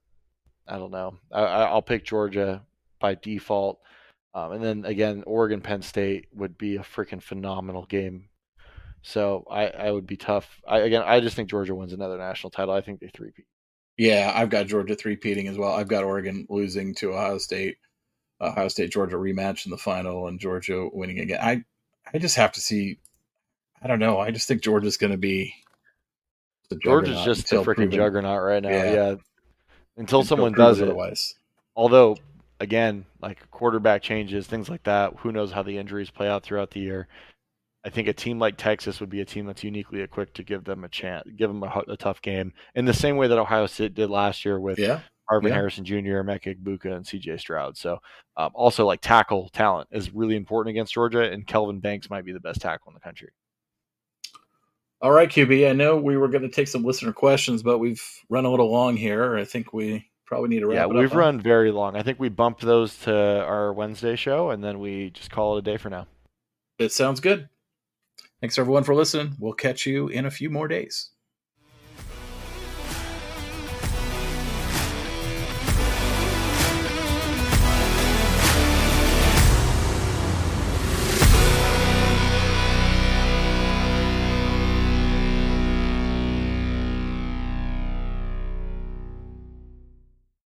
I don't know. I, I- I'll pick Georgia by default. Um, and then again, Oregon Penn State would be a freaking phenomenal game. So I, I would be tough. I, again, I just think Georgia wins another national title. I think they three Yeah, I've got Georgia three peating as well. I've got Oregon losing to Ohio State, Ohio State Georgia rematch in the final, and Georgia winning again. I I just have to see. I don't know. I just think Georgia's going to be. the Georgia's just a freaking juggernaut right now. Yeah. Yeah. Until until someone does it. Otherwise, Although, again, like quarterback changes, things like that. Who knows how the injuries play out throughout the year? I think a team like Texas would be a team that's uniquely equipped to give them a chance, give them a, a tough game, in the same way that Ohio State did last year with yeah, Marvin Yeah. Harrison Jr., Emeka Egbuka, and C.J. Stroud. So, um, also like tackle talent is really important against Georgia, and Kelvin Banks might be the best tackle in the country. All right, QB. I know we were going to take some listener questions, but we've run a little long here. I think we probably need to wrap yeah, it up. we've run very long. I think we bumped those to our Wednesday show, and then we just call it a day for now. It sounds good. Thanks everyone for listening. We'll catch you in a few more days.